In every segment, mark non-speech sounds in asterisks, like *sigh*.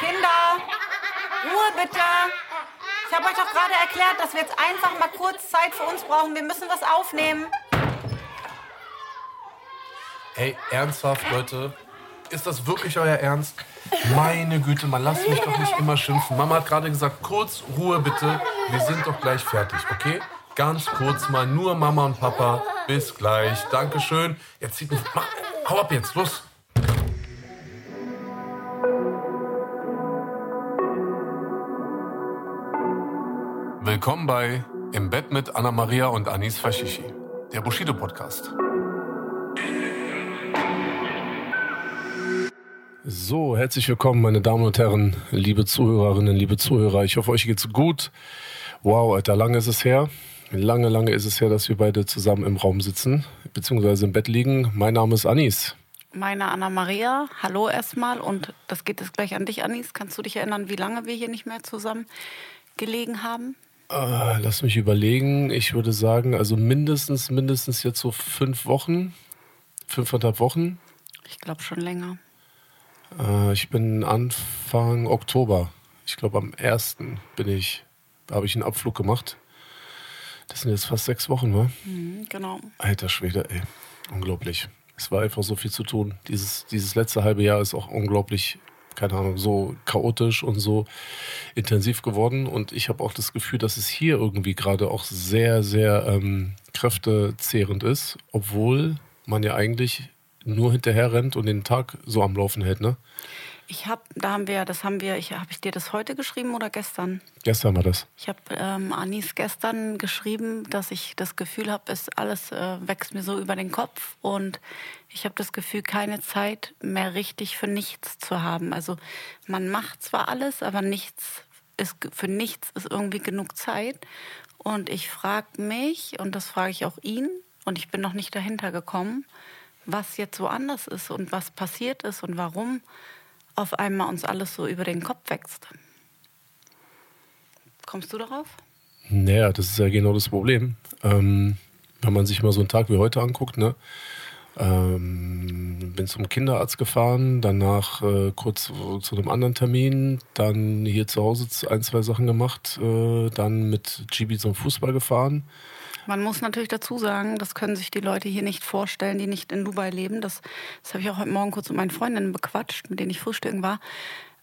Kinder, Ruhe bitte. Ich habe euch doch gerade erklärt, dass wir jetzt einfach mal kurz Zeit für uns brauchen. Wir müssen was aufnehmen. Ey, ernsthaft, Leute? Ist das wirklich euer Ernst? Meine Güte, man lasst mich doch nicht immer schimpfen. Mama hat gerade gesagt, kurz Ruhe bitte. Wir sind doch gleich fertig, okay? Ganz kurz mal, nur Mama und Papa. Bis gleich. Dankeschön. Jetzt zieht mich. Mach, hau ab jetzt, los. Willkommen bei Im Bett mit Anna Maria und Anis Fashishi, der Bushido Podcast. So, herzlich willkommen, meine Damen und Herren, liebe Zuhörerinnen, liebe Zuhörer. Ich hoffe, euch geht's gut. Wow, Alter, lange ist es her. Lange, lange ist es her, dass wir beide zusammen im Raum sitzen, beziehungsweise im Bett liegen. Mein Name ist Anis. Meine Anna Maria, hallo erstmal und das geht jetzt gleich an dich, Anis. Kannst du dich erinnern, wie lange wir hier nicht mehr zusammen gelegen haben? Äh, lass mich überlegen. Ich würde sagen, also mindestens, mindestens jetzt so fünf Wochen, fünfeinhalb Wochen. Ich glaube schon länger. Äh, ich bin Anfang Oktober. Ich glaube am 1. bin ich, da habe ich einen Abflug gemacht. Das sind jetzt fast sechs Wochen, ne? Mhm, genau. Alter Schwede, ey. Unglaublich. Es war einfach so viel zu tun. Dieses, dieses letzte halbe Jahr ist auch unglaublich, keine Ahnung, so chaotisch und so intensiv geworden. Und ich habe auch das Gefühl, dass es hier irgendwie gerade auch sehr, sehr ähm, kräftezehrend ist, obwohl man ja eigentlich nur hinterher rennt und den Tag so am Laufen hält, ne? Ich habe, da haben wir, das haben wir, ich, habe ich dir das heute geschrieben oder gestern? Gestern war das. Ich habe ähm, Anis gestern geschrieben, dass ich das Gefühl habe, es alles äh, wächst mir so über den Kopf und ich habe das Gefühl, keine Zeit mehr richtig für nichts zu haben. Also man macht zwar alles, aber nichts ist für nichts ist irgendwie genug Zeit. Und ich frage mich, und das frage ich auch ihn, und ich bin noch nicht dahinter gekommen, was jetzt so anders ist und was passiert ist und warum auf einmal uns alles so über den Kopf wächst. Kommst du darauf? Naja, das ist ja genau das Problem. Ähm, wenn man sich mal so einen Tag wie heute anguckt, ne? Ähm, bin zum Kinderarzt gefahren, danach äh, kurz zu einem anderen Termin, dann hier zu Hause ein, zwei Sachen gemacht, äh, dann mit Gibi zum Fußball gefahren. Man muss natürlich dazu sagen, das können sich die Leute hier nicht vorstellen, die nicht in Dubai leben. Das, das habe ich auch heute Morgen kurz mit meinen Freundinnen bequatscht, mit denen ich frühstücken war.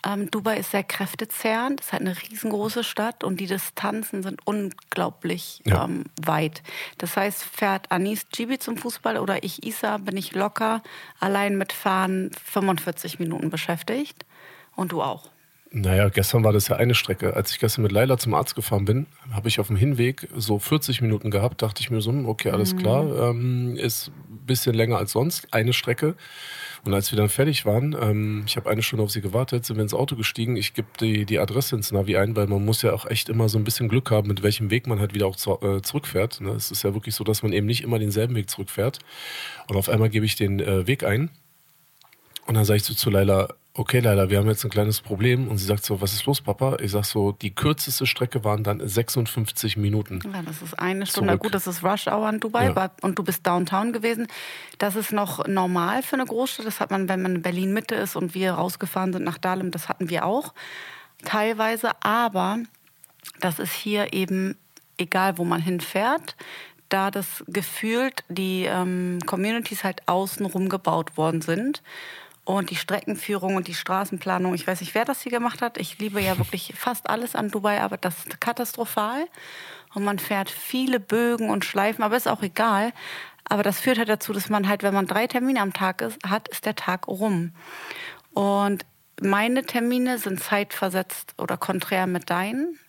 Ähm, Dubai ist sehr kräftezehrend, es ist halt eine riesengroße Stadt und die Distanzen sind unglaublich ja. ähm, weit. Das heißt, fährt Anis Jibi zum Fußball oder ich Isa, bin ich locker allein mit Fahren 45 Minuten beschäftigt und du auch. Naja, gestern war das ja eine Strecke. Als ich gestern mit Leila zum Arzt gefahren bin, habe ich auf dem Hinweg so 40 Minuten gehabt. Dachte ich mir so, hm, okay, alles mhm. klar. Ähm, ist ein bisschen länger als sonst, eine Strecke. Und als wir dann fertig waren, ähm, ich habe eine Stunde auf sie gewartet, sind wir ins Auto gestiegen. Ich gebe die, die Adresse ins Navi ein, weil man muss ja auch echt immer so ein bisschen Glück haben, mit welchem Weg man halt wieder auch zu, äh, zurückfährt. Ne? Es ist ja wirklich so, dass man eben nicht immer denselben Weg zurückfährt. Und auf einmal gebe ich den äh, Weg ein. Und dann sage ich so zu Leila, okay, leider, wir haben jetzt ein kleines Problem. Und sie sagt so, was ist los, Papa? Ich sag so, die kürzeste Strecke waren dann 56 Minuten. Ja, das ist eine Stunde. Zurück. Gut, das ist Rush Hour in Dubai ja. und du bist Downtown gewesen. Das ist noch normal für eine Großstadt. Das hat man, wenn man in Berlin Mitte ist und wir rausgefahren sind nach Dahlem, das hatten wir auch teilweise. Aber das ist hier eben egal, wo man hinfährt da das gefühlt die ähm, Communities halt außenrum gebaut worden sind und die Streckenführung und die Straßenplanung. Ich weiß nicht, wer das hier gemacht hat. Ich liebe ja wirklich *laughs* fast alles an Dubai, aber das ist katastrophal. Und man fährt viele Bögen und Schleifen, aber ist auch egal. Aber das führt halt dazu, dass man halt, wenn man drei Termine am Tag ist, hat, ist der Tag rum. Und meine Termine sind zeitversetzt oder konträr mit deinen.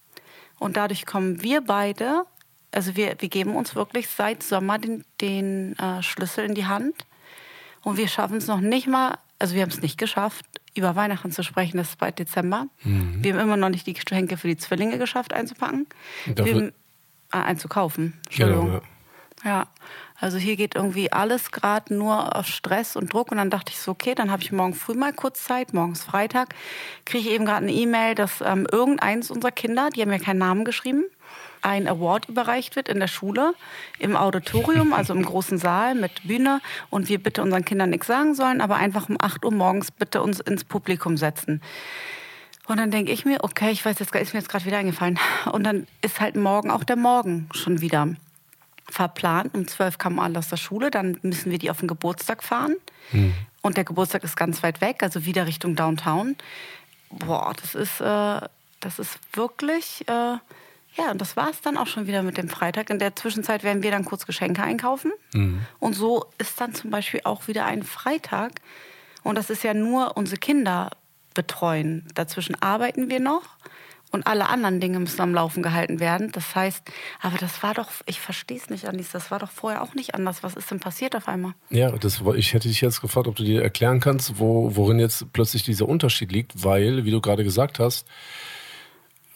Und dadurch kommen wir beide, also wir, wir geben uns wirklich seit Sommer den, den äh, Schlüssel in die Hand. Und wir schaffen es noch nicht mal also wir haben es nicht geschafft, über Weihnachten zu sprechen, das ist bald Dezember. Mhm. Wir haben immer noch nicht die Geschenke für die Zwillinge geschafft einzupacken. Wir haben, äh, einzukaufen. Entschuldigung. Genau, ja. ja. also hier geht irgendwie alles gerade nur auf Stress und Druck. Und dann dachte ich so, okay, dann habe ich morgen früh mal kurz Zeit, morgens Freitag, kriege ich eben gerade eine E-Mail, dass ähm, irgendeins unserer Kinder, die haben ja keinen Namen geschrieben, ein Award überreicht wird in der Schule, im Auditorium, also im großen Saal mit Bühne und wir bitte unseren Kindern nichts sagen sollen, aber einfach um 8 Uhr morgens bitte uns ins Publikum setzen. Und dann denke ich mir, okay, ich weiß, jetzt ist mir jetzt gerade wieder eingefallen. Und dann ist halt morgen auch der Morgen schon wieder verplant. Um zwölf kam alle aus der Schule, dann müssen wir die auf den Geburtstag fahren. Mhm. Und der Geburtstag ist ganz weit weg, also wieder Richtung Downtown. Boah, das ist, äh, das ist wirklich, äh, ja, und das war es dann auch schon wieder mit dem Freitag. In der Zwischenzeit werden wir dann kurz Geschenke einkaufen. Mhm. Und so ist dann zum Beispiel auch wieder ein Freitag. Und das ist ja nur unsere Kinder betreuen. Dazwischen arbeiten wir noch und alle anderen Dinge müssen am Laufen gehalten werden. Das heißt, aber das war doch, ich verstehe es nicht, Anis, das war doch vorher auch nicht anders. Was ist denn passiert auf einmal? Ja, das, ich hätte dich jetzt gefragt, ob du dir erklären kannst, wo, worin jetzt plötzlich dieser Unterschied liegt, weil, wie du gerade gesagt hast,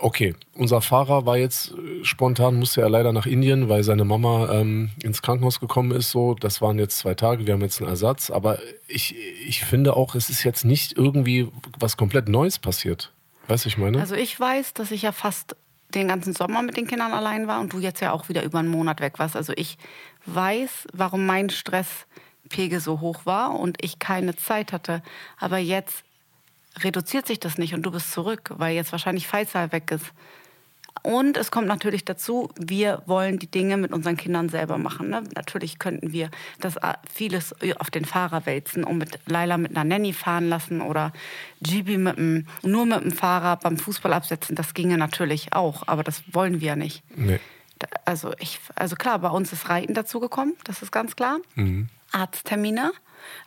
okay, unser Fahrer war jetzt äh, spontan, musste er leider nach Indien, weil seine Mama ähm, ins Krankenhaus gekommen ist. So, das waren jetzt zwei Tage, wir haben jetzt einen Ersatz. Aber ich, ich finde auch, es ist jetzt nicht irgendwie was komplett Neues passiert. Weißt du, ich meine? Also ich weiß, dass ich ja fast den ganzen Sommer mit den Kindern allein war und du jetzt ja auch wieder über einen Monat weg warst. Also ich weiß, warum mein Stresspegel so hoch war und ich keine Zeit hatte. Aber jetzt reduziert sich das nicht und du bist zurück, weil jetzt wahrscheinlich Faisal weg ist. Und es kommt natürlich dazu, wir wollen die Dinge mit unseren Kindern selber machen. Ne? Natürlich könnten wir das äh, vieles auf den Fahrer wälzen und mit Laila mit einer Nanny fahren lassen oder Gibi mit dem, nur mit dem Fahrer beim Fußball absetzen. Das ginge natürlich auch, aber das wollen wir ja nicht. Nee. Also, ich, also klar, bei uns ist Reiten dazugekommen, das ist ganz klar. Mhm. Arzttermine.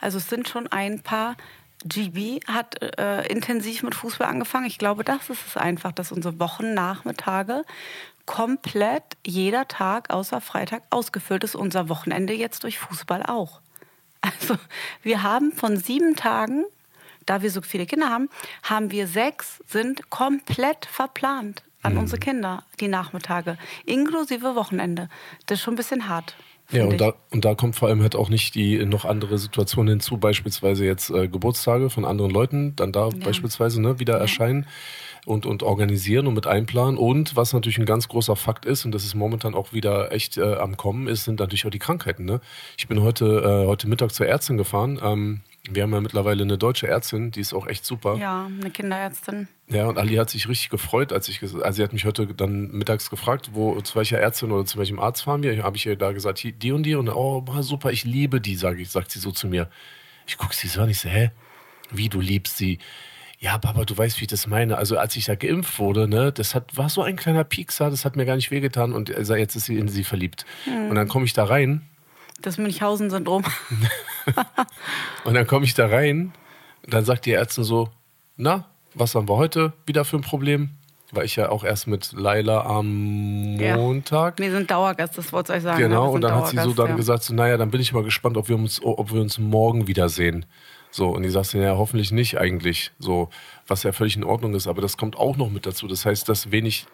Also es sind schon ein paar GB hat äh, intensiv mit Fußball angefangen. Ich glaube, das ist es einfach, dass unsere Wochennachmittage komplett jeder Tag außer Freitag ausgefüllt ist. Unser Wochenende jetzt durch Fußball auch. Also wir haben von sieben Tagen, da wir so viele Kinder haben, haben wir sechs, sind komplett verplant an mhm. unsere Kinder, die Nachmittage, inklusive Wochenende. Das ist schon ein bisschen hart. Ja, und da, und da kommt vor allem halt auch nicht die noch andere Situation hinzu, beispielsweise jetzt äh, Geburtstage von anderen Leuten, dann da ja. beispielsweise ne, wieder ja. erscheinen und, und organisieren und mit einplanen. Und was natürlich ein ganz großer Fakt ist, und das ist momentan auch wieder echt äh, am Kommen, ist, sind natürlich auch die Krankheiten. Ne? Ich bin heute, äh, heute Mittag zur Ärztin gefahren. Ähm, wir haben ja mittlerweile eine deutsche Ärztin, die ist auch echt super. Ja, eine Kinderärztin. Ja, und Ali hat sich richtig gefreut, als ich, also sie hat mich heute dann mittags gefragt, wo, zu welcher Ärztin oder zu welchem Arzt fahren wir. Habe ich ihr da gesagt, die und die und oh, super, ich liebe die, sage ich, sagt sie so zu mir. Ich gucke sie so an, ich so, hä? Wie, du liebst sie? Ja, Papa, du weißt, wie ich das meine. Also als ich da geimpft wurde, ne, das hat, war so ein kleiner Piekser, das hat mir gar nicht wehgetan und jetzt ist sie in sie verliebt. Hm. Und dann komme ich da rein das Münchhausen-Syndrom. *laughs* und dann komme ich da rein und dann sagt die Ärztin so, na, was haben wir heute wieder für ein Problem? Weil ich ja auch erst mit Laila am Montag. Ja. Wir sind Dauergast, das wollte ich euch sagen. Genau, und dann hat sie so dann ja. gesagt, so, naja, dann bin ich mal gespannt, ob wir uns, ob wir uns morgen wiedersehen. So, und die sagt ja, hoffentlich nicht eigentlich. So, was ja völlig in Ordnung ist, aber das kommt auch noch mit dazu. Das heißt, dass wenig,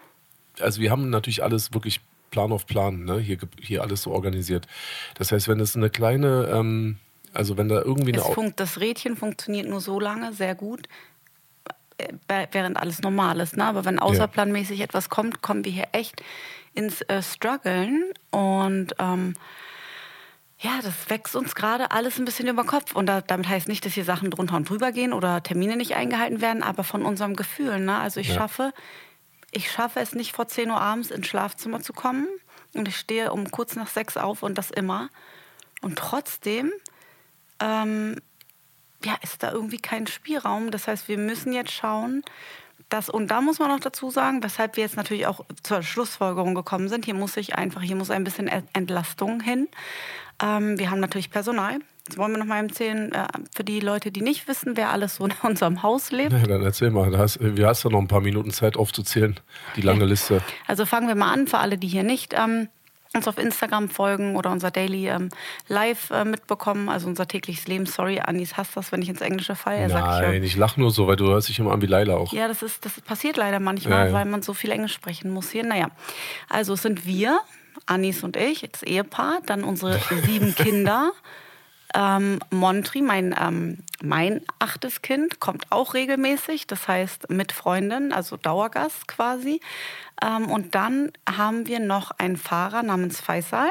also wir haben natürlich alles wirklich Plan auf Plan, ne? hier, hier alles so organisiert. Das heißt, wenn es eine kleine, ähm, also wenn da irgendwie eine... Funkt, das Rädchen funktioniert nur so lange sehr gut, äh, während alles normal ist. Ne? Aber wenn außerplanmäßig ja. etwas kommt, kommen wir hier echt ins äh, Struggeln und... Ähm, ja, das wächst uns gerade alles ein bisschen über Kopf. Und da, damit heißt nicht, dass hier Sachen drunter und drüber gehen oder Termine nicht eingehalten werden, aber von unserem Gefühl. Ne? Also ich ja. schaffe ich schaffe es nicht vor 10 Uhr abends ins Schlafzimmer zu kommen. Und ich stehe um kurz nach sechs auf und das immer. Und trotzdem ähm, ja, ist da irgendwie kein Spielraum. Das heißt, wir müssen jetzt schauen, dass, und da muss man noch dazu sagen, weshalb wir jetzt natürlich auch zur Schlussfolgerung gekommen sind, hier muss ich einfach, hier muss ein bisschen Entlastung hin. Ähm, wir haben natürlich Personal. Jetzt wollen wir noch mal erzählen, äh, für die Leute, die nicht wissen, wer alles so in *laughs* unserem Haus lebt. Ja, dann erzähl mal. Du hast, du hast ja noch ein paar Minuten Zeit aufzuzählen, die lange Liste. Also fangen wir mal an, für alle, die hier nicht ähm, uns auf Instagram folgen oder unser Daily ähm, Live äh, mitbekommen, also unser tägliches Leben. Sorry, Anis hasst das, wenn ich ins Englische falle. Nein, ich, ich lache nur so, weil du hörst dich immer an wie Leila auch. Ja, das, ist, das passiert leider manchmal, ja, ja. weil man so viel Englisch sprechen muss hier. Naja, also es sind wir, Anis und ich, das Ehepaar, dann unsere sieben *laughs* Kinder. Ähm, Montri, mein, ähm, mein achtes Kind, kommt auch regelmäßig, das heißt mit Freundin, also Dauergast quasi. Ähm, und dann haben wir noch einen Fahrer namens Faisal.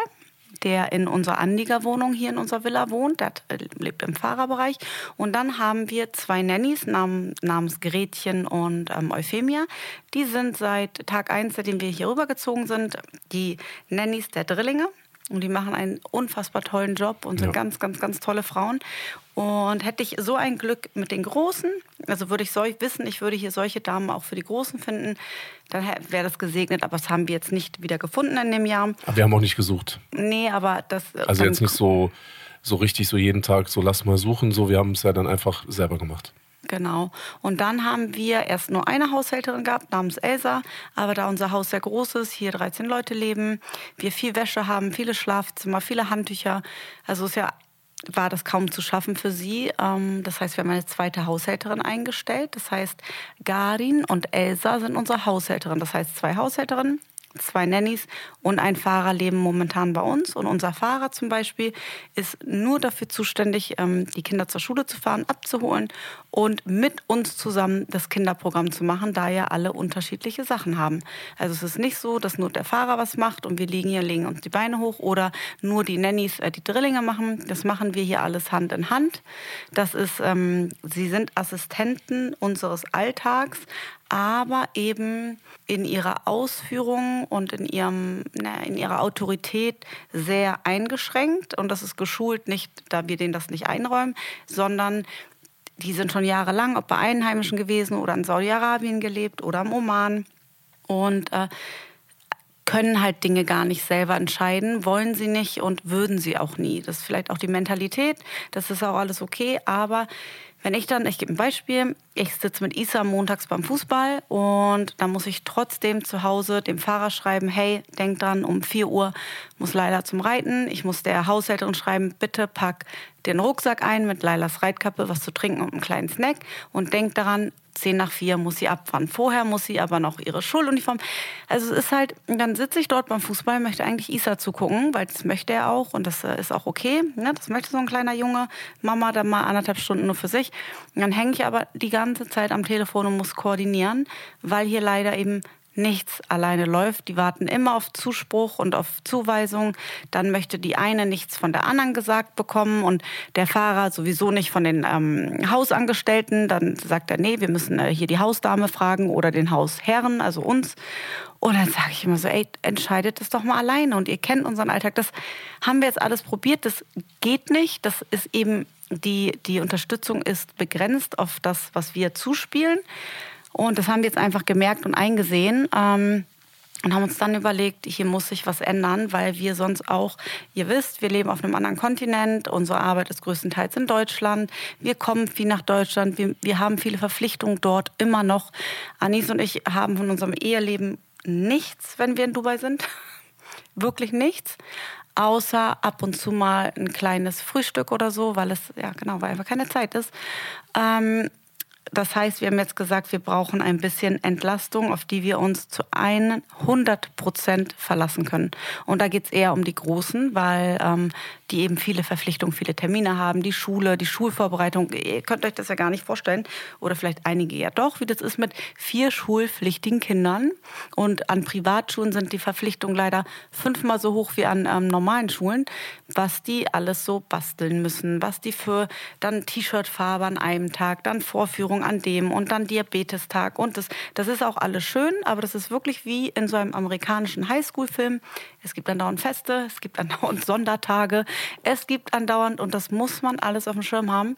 Der in unserer Anliegerwohnung hier in unserer Villa wohnt. Der äh, lebt im Fahrerbereich. Und dann haben wir zwei Nannies nam, namens Gretchen und ähm, Euphemia. Die sind seit Tag eins, seitdem wir hier rübergezogen sind, die Nannies der Drillinge. Und die machen einen unfassbar tollen Job und sind ja. ganz, ganz, ganz tolle Frauen. Und hätte ich so ein Glück mit den Großen, also würde ich solch wissen, ich würde hier solche Damen auch für die Großen finden, dann wäre das gesegnet. Aber das haben wir jetzt nicht wieder gefunden in dem Jahr. Aber wir haben auch nicht gesucht. Nee, aber das. Also jetzt nicht so, so richtig so jeden Tag, so lass mal suchen, so. Wir haben es ja dann einfach selber gemacht. Genau. Und dann haben wir erst nur eine Haushälterin gehabt, namens Elsa. Aber da unser Haus sehr groß ist, hier 13 Leute leben, wir viel Wäsche haben, viele Schlafzimmer, viele Handtücher. Also ist ja war das kaum zu schaffen für sie. Ähm, das heißt, wir haben eine zweite Haushälterin eingestellt. Das heißt, Garin und Elsa sind unsere Haushälterin. Das heißt, zwei Haushälterinnen zwei Nannies und ein Fahrer leben momentan bei uns. Und unser Fahrer zum Beispiel ist nur dafür zuständig, ähm, die Kinder zur Schule zu fahren, abzuholen und mit uns zusammen das Kinderprogramm zu machen, da ja alle unterschiedliche Sachen haben. Also es ist nicht so, dass nur der Fahrer was macht und wir liegen hier, legen uns die Beine hoch oder nur die Nannies äh, die Drillinge machen. Das machen wir hier alles Hand in Hand. Das ist, ähm, sie sind Assistenten unseres Alltags, aber eben in ihrer Ausführung und in, ihrem, na, in ihrer Autorität sehr eingeschränkt. Und das ist geschult nicht, da wir denen das nicht einräumen, sondern die sind schon jahrelang, ob bei Einheimischen gewesen oder in Saudi-Arabien gelebt oder im Oman. Und äh, können halt Dinge gar nicht selber entscheiden, wollen sie nicht und würden sie auch nie. Das ist vielleicht auch die Mentalität, das ist auch alles okay, aber wenn ich dann, ich gebe ein Beispiel, ich sitze mit Isa montags beim Fußball und dann muss ich trotzdem zu Hause dem Fahrer schreiben, hey, denk dran, um 4 Uhr muss Leila zum Reiten. Ich muss der Haushälterin schreiben, bitte pack den Rucksack ein mit Lailas Reitkappe, was zu trinken und einen kleinen Snack und denk daran, 10 nach 4 muss sie abfahren. Vorher muss sie aber noch ihre Schuluniform. Also es ist halt, dann sitze ich dort beim Fußball, möchte eigentlich Isa zugucken, weil das möchte er auch und das äh, ist auch okay. Ne? Das möchte so ein kleiner Junge. Mama dann mal anderthalb Stunden nur für sich. Und dann hänge ich aber die ganze Zeit am Telefon und muss koordinieren, weil hier leider eben nichts alleine läuft. Die warten immer auf Zuspruch und auf Zuweisung. Dann möchte die eine nichts von der anderen gesagt bekommen und der Fahrer sowieso nicht von den ähm, Hausangestellten. Dann sagt er, nee, wir müssen äh, hier die Hausdame fragen oder den Hausherren, also uns. Und dann sage ich immer so, ey, entscheidet das doch mal alleine und ihr kennt unseren Alltag. Das haben wir jetzt alles probiert, das geht nicht. Das ist eben, die, die Unterstützung ist begrenzt auf das, was wir zuspielen. Und das haben wir jetzt einfach gemerkt und eingesehen. Ähm, und haben uns dann überlegt, hier muss sich was ändern, weil wir sonst auch, ihr wisst, wir leben auf einem anderen Kontinent, unsere Arbeit ist größtenteils in Deutschland, wir kommen viel nach Deutschland, wir, wir haben viele Verpflichtungen dort immer noch. Anis und ich haben von unserem Eheleben nichts, wenn wir in Dubai sind, *laughs* wirklich nichts, außer ab und zu mal ein kleines Frühstück oder so, weil es, ja genau, weil einfach keine Zeit ist. Ähm, das heißt, wir haben jetzt gesagt, wir brauchen ein bisschen Entlastung, auf die wir uns zu 100 Prozent verlassen können. Und da geht es eher um die Großen, weil ähm, die eben viele Verpflichtungen, viele Termine haben, die Schule, die Schulvorbereitung. Ihr könnt euch das ja gar nicht vorstellen. Oder vielleicht einige ja doch, wie das ist mit vier schulpflichtigen Kindern. Und an Privatschulen sind die Verpflichtungen leider fünfmal so hoch wie an ähm, normalen Schulen, was die alles so basteln müssen, was die für dann T-Shirt-Farbe an einem Tag, dann Vorstellung an dem und dann Diabetestag und das, das ist auch alles schön, aber das ist wirklich wie in so einem amerikanischen Highschool-Film. Es gibt andauernd Feste, es gibt *laughs* andauernd Sondertage, es gibt andauernd und das muss man alles auf dem Schirm haben.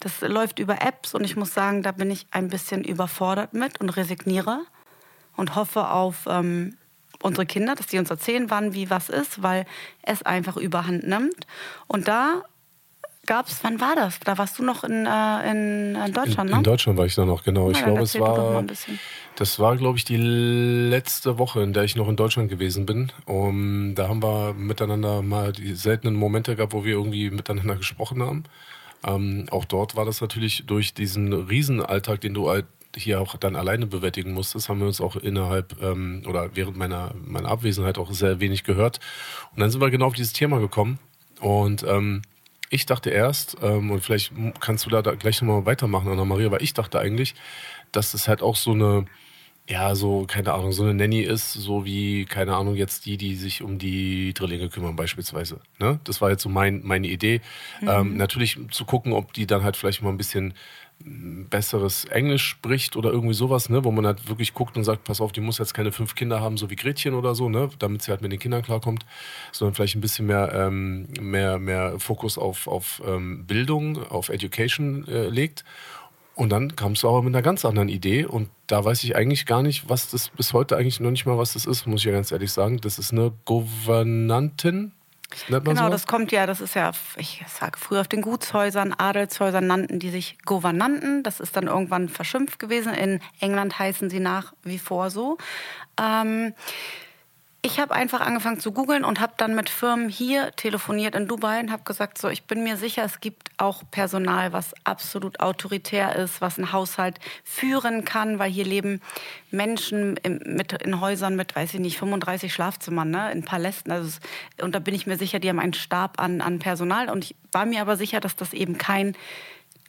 Das läuft über Apps und ich muss sagen, da bin ich ein bisschen überfordert mit und resigniere und hoffe auf ähm, unsere Kinder, dass die uns erzählen, wann wie was ist, weil es einfach überhand nimmt. Und da gab es, wann war das? Da warst du noch in, äh, in, in, Deutschland, ne? In Deutschland war ich da noch, genau. ich glaube, es war. Das war, glaube ich, die letzte Woche, in der ich noch in Deutschland gewesen bin. Um, da haben wir miteinander mal die seltenen Momente gehabt, wo wir irgendwie miteinander gesprochen haben. Ähm, auch dort war das natürlich durch diesen Riesenalltag, den du halt hier auch dann alleine bewältigen musstest, haben wir uns auch innerhalb ähm, oder während meiner, meiner Abwesenheit auch sehr wenig gehört. Und dann sind wir genau auf dieses Thema gekommen. Und ähm, ich dachte erst, ähm, und vielleicht kannst du da, da gleich nochmal weitermachen, Anna-Maria, weil ich dachte eigentlich, dass es halt auch so eine, ja, so, keine Ahnung, so eine Nanny ist, so wie, keine Ahnung, jetzt die, die sich um die Drillinge kümmern, beispielsweise. Ne? Das war jetzt so mein, meine Idee. Mhm. Ähm, natürlich zu gucken, ob die dann halt vielleicht mal ein bisschen besseres Englisch spricht oder irgendwie sowas, ne, wo man halt wirklich guckt und sagt, pass auf, die muss jetzt keine fünf Kinder haben, so wie Gretchen oder so, ne, damit sie halt mit den Kindern klarkommt, sondern vielleicht ein bisschen mehr, ähm, mehr, mehr Fokus auf, auf ähm, Bildung, auf Education äh, legt. Und dann kamst du aber mit einer ganz anderen Idee und da weiß ich eigentlich gar nicht, was das bis heute eigentlich noch nicht mal, was das ist, muss ich ja ganz ehrlich sagen. Das ist eine Gouvernantin, genau, so? das kommt ja, das ist ja, ich sage früher auf den Gutshäusern, Adelshäusern nannten die sich Gouvernanten. Das ist dann irgendwann verschimpft gewesen. In England heißen sie nach wie vor so. Ähm, ich habe einfach angefangen zu googeln und habe dann mit Firmen hier telefoniert in Dubai und habe gesagt, so, ich bin mir sicher, es gibt auch Personal, was absolut autoritär ist, was einen Haushalt führen kann, weil hier leben Menschen in, mit, in Häusern mit, weiß ich nicht, 35 Schlafzimmern, ne, in Palästen. Also und da bin ich mir sicher, die haben einen Stab an, an Personal und ich war mir aber sicher, dass das eben kein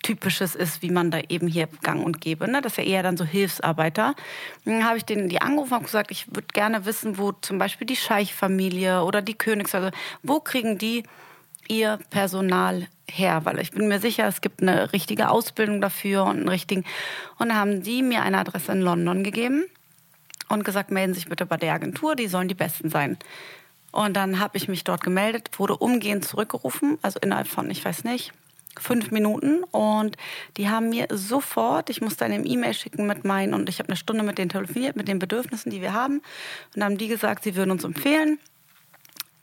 Typisches ist, wie man da eben hier gang und gäbe. Ne? Das ist ja eher dann so Hilfsarbeiter. Dann habe ich denen die angerufen und gesagt, ich würde gerne wissen, wo zum Beispiel die Scheich-Familie oder die Königshäuser, wo kriegen die ihr Personal her? Weil ich bin mir sicher, es gibt eine richtige Ausbildung dafür und einen richtigen. Und dann haben die mir eine Adresse in London gegeben und gesagt, melden Sie sich bitte bei der Agentur, die sollen die Besten sein. Und dann habe ich mich dort gemeldet, wurde umgehend zurückgerufen, also innerhalb von, ich weiß nicht, fünf Minuten und die haben mir sofort, ich musste eine E-Mail schicken mit meinen und ich habe eine Stunde mit denen telefoniert, mit den Bedürfnissen, die wir haben und haben die gesagt, sie würden uns empfehlen,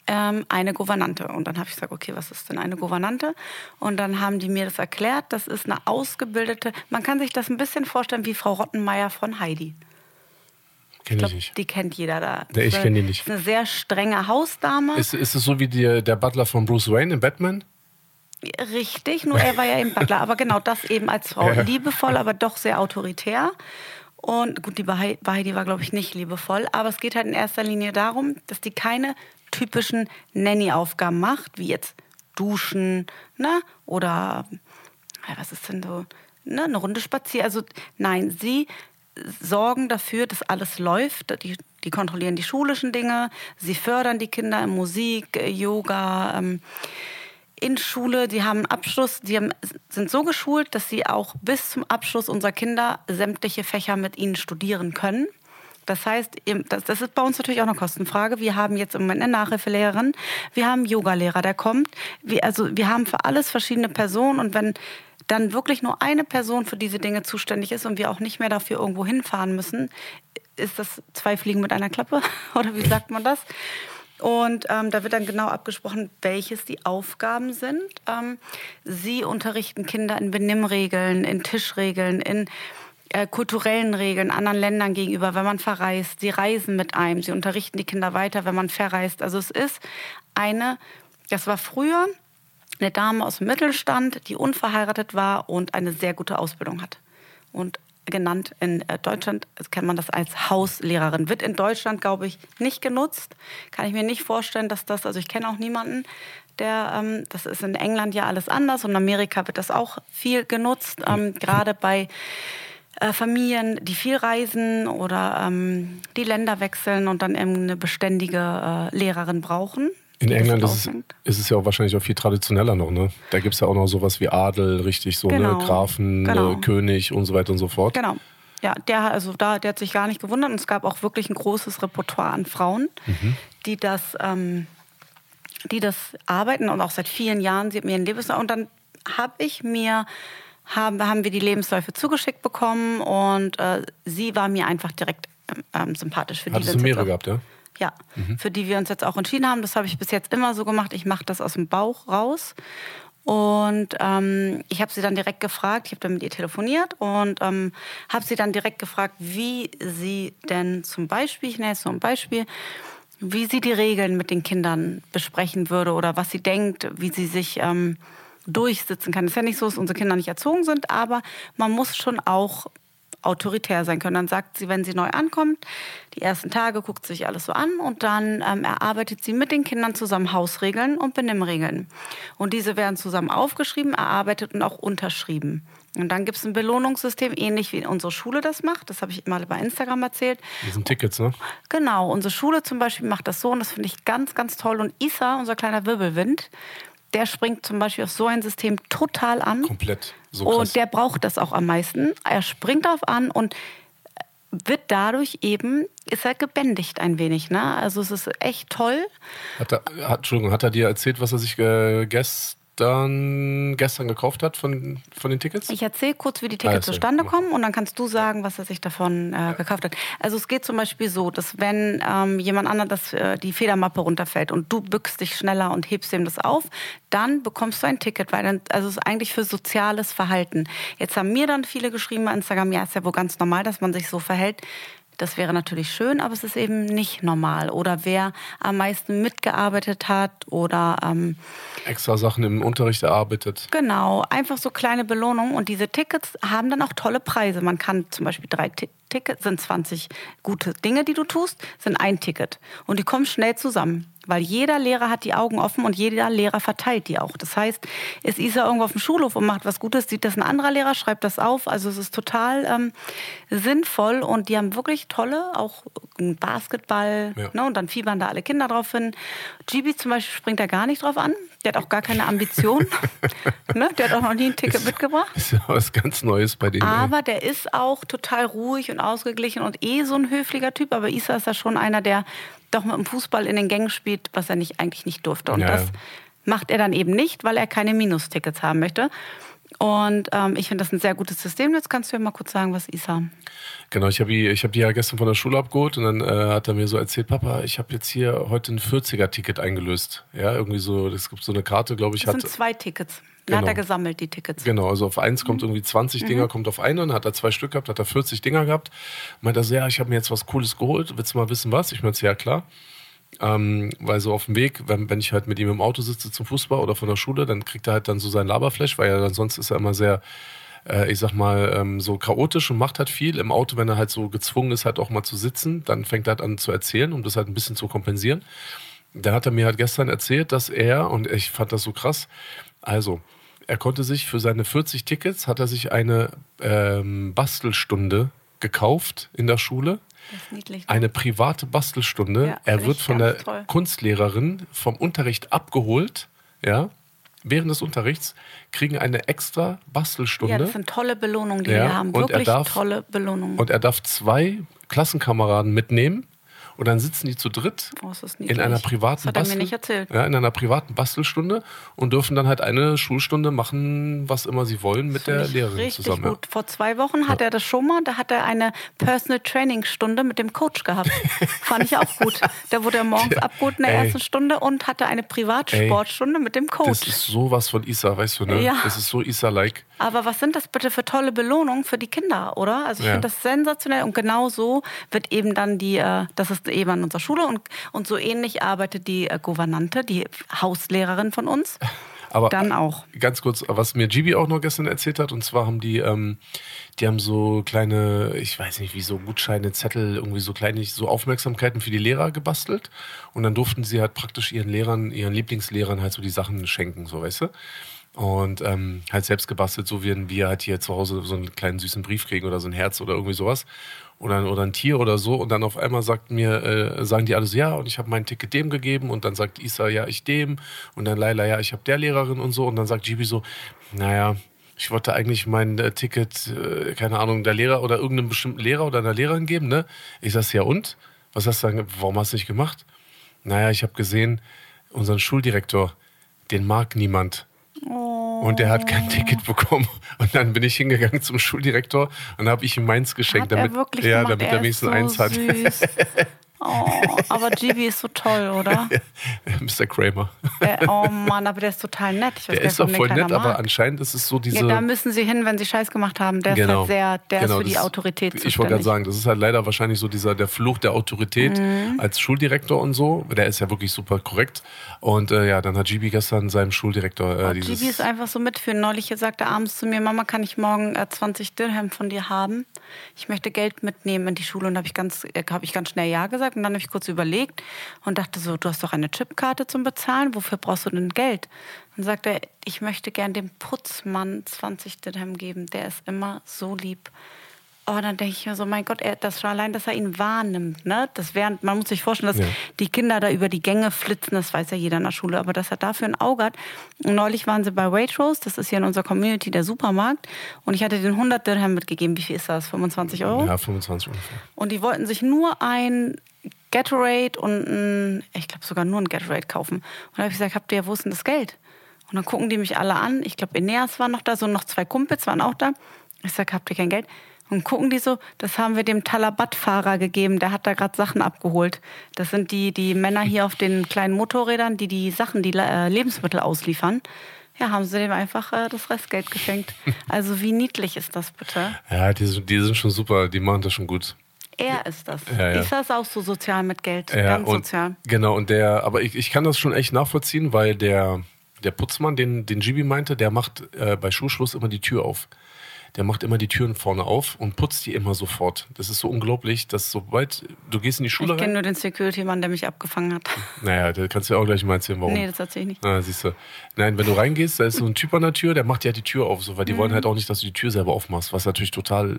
ähm, eine Gouvernante. Und dann habe ich gesagt, okay, was ist denn eine Gouvernante? Und dann haben die mir das erklärt, das ist eine ausgebildete, man kann sich das ein bisschen vorstellen wie Frau Rottenmeier von Heidi. Kenn ich, glaub, nicht. Die kennt jeder da. Ich kenne die nicht. Eine sehr strenge Hausdame. Ist, ist es so wie die, der Butler von Bruce Wayne in Batman? Richtig, nur er war ja eben Butler. Aber genau das eben als Frau. *laughs* Ja. Liebevoll, aber doch sehr autoritär. Und gut, die Heidi war, glaube ich, nicht liebevoll. Aber es geht halt in erster Linie darum, dass die keine typischen Nanny-Aufgaben macht, wie jetzt duschen, ne? Oder, was ist denn so, ne? Eine Runde spazieren. Also, nein, sie sorgen dafür, dass alles läuft. Die, die kontrollieren die schulischen Dinge. Sie fördern die Kinder in Musik, Yoga, ähm, in Schule, die haben Abschluss, die haben, sind so geschult, dass sie auch bis zum Abschluss unserer Kinder sämtliche Fächer mit ihnen studieren können. Das heißt, das ist bei uns natürlich auch eine Kostenfrage. Wir haben jetzt im Moment eine Nachhilfelehrerin, wir haben einen Yogalehrer, der kommt. Wir, also wir haben für alles verschiedene Personen und wenn dann wirklich nur eine Person für diese Dinge zuständig ist und wir auch nicht mehr dafür irgendwo hinfahren müssen, ist das zwei Fliegen mit einer Klappe *laughs* oder wie sagt man das? Und ähm, da wird dann genau abgesprochen, welches die Aufgaben sind. Ähm, sie unterrichten Kinder in Benimmregeln, in Tischregeln, in äh, kulturellen Regeln anderen Ländern gegenüber, wenn man verreist. Sie reisen mit einem. Sie unterrichten die Kinder weiter, wenn man verreist. Also es ist eine, das war früher eine Dame aus dem Mittelstand, die unverheiratet war und eine sehr gute Ausbildung hat. Und genannt in äh, Deutschland, kennt man das als Hauslehrerin. Wird in Deutschland, glaube ich, nicht genutzt. Kann ich mir nicht vorstellen, dass das, also ich kenne auch niemanden, der, ähm, das ist in England ja alles anders und in Amerika wird das auch viel genutzt, ähm, gerade bei äh, Familien, die viel reisen oder ähm, die Länder wechseln und dann eben eine beständige äh, Lehrerin brauchen. In England ist es, ist es, ja auch wahrscheinlich auch viel traditioneller noch, ne? Da gibt es ja auch noch sowas wie Adel, richtig, so, ne? genau. ne? Grafen, genau. äh, König und so weiter und so fort. Genau. Ja, der, also da, der hat sich gar nicht gewundert und es gab auch wirklich ein großes Repertoire an Frauen, mhm. die das, ähm, die das arbeiten und auch seit vielen Jahren. Sie hat mir einen Lebenslauf und dann habe ich mir haben, haben wir die Lebensläufe zugeschickt bekommen und äh, sie war mir einfach direkt ähm, sympathisch. Für Hattest die du mehrere gehabt, ja? Ja, mhm. für die wir uns jetzt auch entschieden haben. Das habe ich bis jetzt immer so gemacht. Ich mache das aus dem Bauch raus. Und ähm, ich habe sie dann direkt gefragt, ich habe dann mit ihr telefoniert und ähm, habe sie dann direkt gefragt, wie sie denn zum Beispiel, ich nenne jetzt so ein Beispiel, wie sie die Regeln mit den Kindern besprechen würde oder was sie denkt, wie sie sich ähm, durchsitzen kann. Es ist ja nicht so, dass unsere Kinder nicht erzogen sind, aber man muss schon auch autoritär sein können. Dann sagt sie, wenn sie neu ankommt, die ersten Tage guckt sie sich alles so an und dann ähm, erarbeitet sie mit den Kindern zusammen Hausregeln und Benimmregeln. Und diese werden zusammen aufgeschrieben, erarbeitet und auch unterschrieben. Und dann gibt es ein Belohnungssystem, ähnlich wie unsere Schule das macht. Das habe ich mal bei Instagram erzählt. Das sind Tickets, ne? Genau, unsere Schule zum Beispiel macht das so und das finde ich ganz, ganz toll. Und Isa, unser kleiner Wirbelwind, der springt zum Beispiel auf so ein System total an. Komplett. So. Und der braucht das auch am meisten. Er springt darauf an und wird dadurch eben, ist er gebändigt ein wenig. Ne? Also es ist echt toll. Hat er, hat, Entschuldigung, hat er dir erzählt, was er sich äh, gestern dann gestern gekauft hat von, von den Tickets? Ich erzähle kurz, wie die Tickets ah, zustande kommen und dann kannst du sagen, was er sich davon äh, gekauft hat. Also es geht zum Beispiel so, dass wenn ähm, jemand anderes äh, die Federmappe runterfällt und du bückst dich schneller und hebst ihm das auf, dann bekommst du ein Ticket, weil dann, also es ist eigentlich für soziales Verhalten. Jetzt haben mir dann viele geschrieben bei Instagram, ja, ist ja wohl ganz normal, dass man sich so verhält. Das wäre natürlich schön, aber es ist eben nicht normal. Oder wer am meisten mitgearbeitet hat oder ähm, extra Sachen im Unterricht erarbeitet. Genau, einfach so kleine Belohnungen. Und diese Tickets haben dann auch tolle Preise. Man kann zum Beispiel drei Tickets, sind 20 gute Dinge, die du tust, sind ein Ticket. Und die kommen schnell zusammen. Weil jeder Lehrer hat die Augen offen und jeder Lehrer verteilt die auch. Das heißt, ist Isa irgendwo auf dem Schulhof und macht was Gutes, sieht das ein anderer Lehrer, schreibt das auf. Also es ist total ähm, sinnvoll und die haben wirklich tolle, auch Basketball. Ja. Ne, und dann fiebern da alle Kinder drauf hin. Gibi zum Beispiel springt da gar nicht drauf an. Der hat auch gar keine Ambition. *laughs* ne? Der hat auch noch nie ein Ticket ist, mitgebracht. Ist ja was ganz Neues bei denen. Aber ey. der ist auch total ruhig und ausgeglichen und eh so ein höflicher Typ. Aber Isa ist ja schon einer, der doch mit dem Fußball in den Gängen spielt, was er nicht, eigentlich nicht durfte. Und ja. das macht er dann eben nicht, weil er keine Minustickets haben möchte. Und ähm, ich finde das ein sehr gutes System. Jetzt kannst du ja mal kurz sagen, was Isa. Genau, ich habe die, ich hab die ja gestern von der Schule abgeholt und dann äh, hat er mir so erzählt, Papa, ich habe jetzt hier heute ein 40er-Ticket eingelöst. Ja, irgendwie so, es gibt so eine Karte, glaube ich. Das sind zwei Tickets. Dann genau. hat er gesammelt, die Tickets. Genau, also auf eins kommt mhm. irgendwie 20 mhm. Dinger, kommt auf einen, dann hat er zwei Stück gehabt, hat er 40 Dinger gehabt. Meint er so, ja, ich habe mir jetzt was Cooles geholt, willst du mal wissen was? Ich meinte, ja klar. Ähm, weil so auf dem Weg, wenn, wenn ich halt mit ihm im Auto sitze zum Fußball oder von der Schule, dann kriegt er halt dann so sein Laberflash, weil er dann sonst ist er immer sehr, äh, ich sag mal, ähm, so chaotisch und macht halt viel. Im Auto, wenn er halt so gezwungen ist, halt auch mal zu sitzen, dann fängt er halt an zu erzählen, um das halt ein bisschen zu kompensieren. Da hat er mir halt gestern erzählt, dass er, und ich fand das so krass, also, er konnte sich für seine 40 Tickets, hat er sich eine ähm, Bastelstunde gekauft in der Schule Niedlich, ne? Eine private Bastelstunde. Ja, er wird von der toll. Kunstlehrerin vom Unterricht abgeholt, ja, während des Unterrichts, kriegen eine extra Bastelstunde. Ja, das sind tolle Belohnungen, die ja, wir haben. Wirklich darf, tolle Belohnungen. Und er darf zwei Klassenkameraden mitnehmen und dann sitzen die zu dritt oh, in einer privaten das hat er mir nicht erzählt. Ja, in einer privaten Bastelstunde und dürfen dann halt eine Schulstunde machen, was immer sie wollen, mit der Lehrerin richtig zusammen. Gut. Ja. Vor zwei Wochen hat er das schon mal, da hat er eine Personal Training Stunde mit dem Coach gehabt. *laughs* Fand ich auch gut. Da wurde er morgens abgeholt in der Ey. ersten Stunde und hatte eine Privatsportstunde Ey. mit dem Coach. Das ist sowas von Isa, weißt du, ne? Ja. Das ist so Isa-like. Aber was sind das bitte für tolle Belohnungen für die Kinder, oder? Also ich ja. finde das sensationell und genau so wird eben dann die, äh, das ist eben an unserer Schule und, und so ähnlich arbeitet die äh, Gouvernante, die Hauslehrerin von uns. *laughs* Aber dann auch. Ganz kurz, was mir Gibi auch noch gestern erzählt hat, und zwar haben die, ähm, die haben so kleine, ich weiß nicht, wie so Gutscheine, Zettel, irgendwie so kleine, so Aufmerksamkeiten für die Lehrer gebastelt. Und dann durften sie halt praktisch ihren Lehrern, ihren Lieblingslehrern halt so die Sachen schenken, so weißt du und ähm, halt selbst gebastelt, so wie wir halt hier zu Hause so einen kleinen süßen Brief kriegen oder so ein Herz oder irgendwie sowas oder, oder ein Tier oder so und dann auf einmal sagt mir, äh, sagen die alle so, ja und ich habe mein Ticket dem gegeben und dann sagt Isa, ja ich dem und dann Laila, ja ich habe der Lehrerin und so und dann sagt Gibi so, naja, ich wollte eigentlich mein äh, Ticket, äh, keine Ahnung, der Lehrer oder irgendeinem bestimmten Lehrer oder einer Lehrerin geben, ne? Ich sag, ja und? Was hast du dann, warum hast du nicht gemacht? Naja, ich habe gesehen, unseren Schuldirektor, den mag niemand. Oh. Und der hat kein Ticket bekommen. Und dann bin ich hingegangen zum Schuldirektor und habe ich ihm meins geschenkt, hat damit, er ja, gemacht? damit er, er wenigstens so eins hat. *laughs* Oh, aber Gibi ist so toll, oder? *laughs* Mr. Kramer. Äh, oh Mann, aber der ist total nett. der ist doch voll nett, mag. aber anscheinend ist es so diese. Ja, da müssen sie hin, wenn sie Scheiß gemacht haben. Der genau. ist halt sehr, der genau, ist für die Autorität Ich wollte gerade sagen, das ist halt leider wahrscheinlich so dieser der Fluch der Autorität mhm. als Schuldirektor und so. Der ist ja wirklich super korrekt. Und äh, ja, dann hat Gibi gestern seinem Schuldirektor äh, oh, dieses. Gibi ist einfach so mitführen. Neulich sagte er abends zu mir, Mama, kann ich morgen äh, 20 Dirham von dir haben? Ich möchte Geld mitnehmen in die Schule und habe ich ganz, äh, habe ich ganz schnell ja gesagt gesagt. Und dann habe ich kurz überlegt und dachte so, du hast doch eine Chipkarte zum Bezahlen, wofür brauchst du denn Geld? Und sagte er, ich möchte gern dem Putzmann 20 Dirham geben, der ist immer so lieb. Oh, dann denke ich mir so, mein Gott, er, das schon allein, dass er ihn wahrnimmt, ne? Das während, man muss sich vorstellen, dass ja. die Kinder da über die Gänge flitzen, das weiß ja jeder in der Schule, aber dass er dafür ein Auge hat. Und neulich waren sie bei Waitrose, das ist hier in unserer Community der Supermarkt, und ich hatte den 100 Dirham mitgegeben. Wie viel ist das? 25 Euro? Ja, 25 ungefähr. Und die wollten sich nur ein Gatorade und ein, ich glaube sogar nur ein Gatorade kaufen. Und da habe ich gesagt, habt ihr, wo ist denn das Geld? Und dann gucken die mich alle an. Ich glaube, Eneas war noch da, so noch zwei Kumpels waren auch da. Ich sage, habt ihr kein Geld? Und gucken die so, das haben wir dem Talabat-Fahrer gegeben, der hat da gerade Sachen abgeholt. Das sind die, die Männer hier auf den kleinen Motorrädern, die die Sachen, die äh, Lebensmittel ausliefern. Ja, haben sie dem einfach äh, das Restgeld geschenkt. *laughs* Also wie niedlich ist das bitte? Ja, die, die sind schon super, die machen das schon gut. Er ist das. Ja, ja. Ist das auch so sozial mit Geld? Ja, Ganz und, sozial. Genau, und der, aber ich, ich kann das schon echt nachvollziehen, weil der, der Putzmann, den, den Gibi meinte, der macht äh, bei Schulschluss immer die Tür auf der macht immer die Türen vorne auf und putzt die immer sofort. Das ist so unglaublich, dass sobald du gehst in die Schule Ich kenne nur den Security-Mann, der mich abgefangen hat. *laughs* Naja, da kannst du ja auch gleich mal erzählen, warum. Nee, das erzähle ich nicht. Na, siehst du. Nein, wenn du reingehst, da ist so ein Typ an der Tür, der macht ja die Tür auf, so, weil die mhm. wollen halt auch nicht, dass du die Tür selber aufmachst, was natürlich total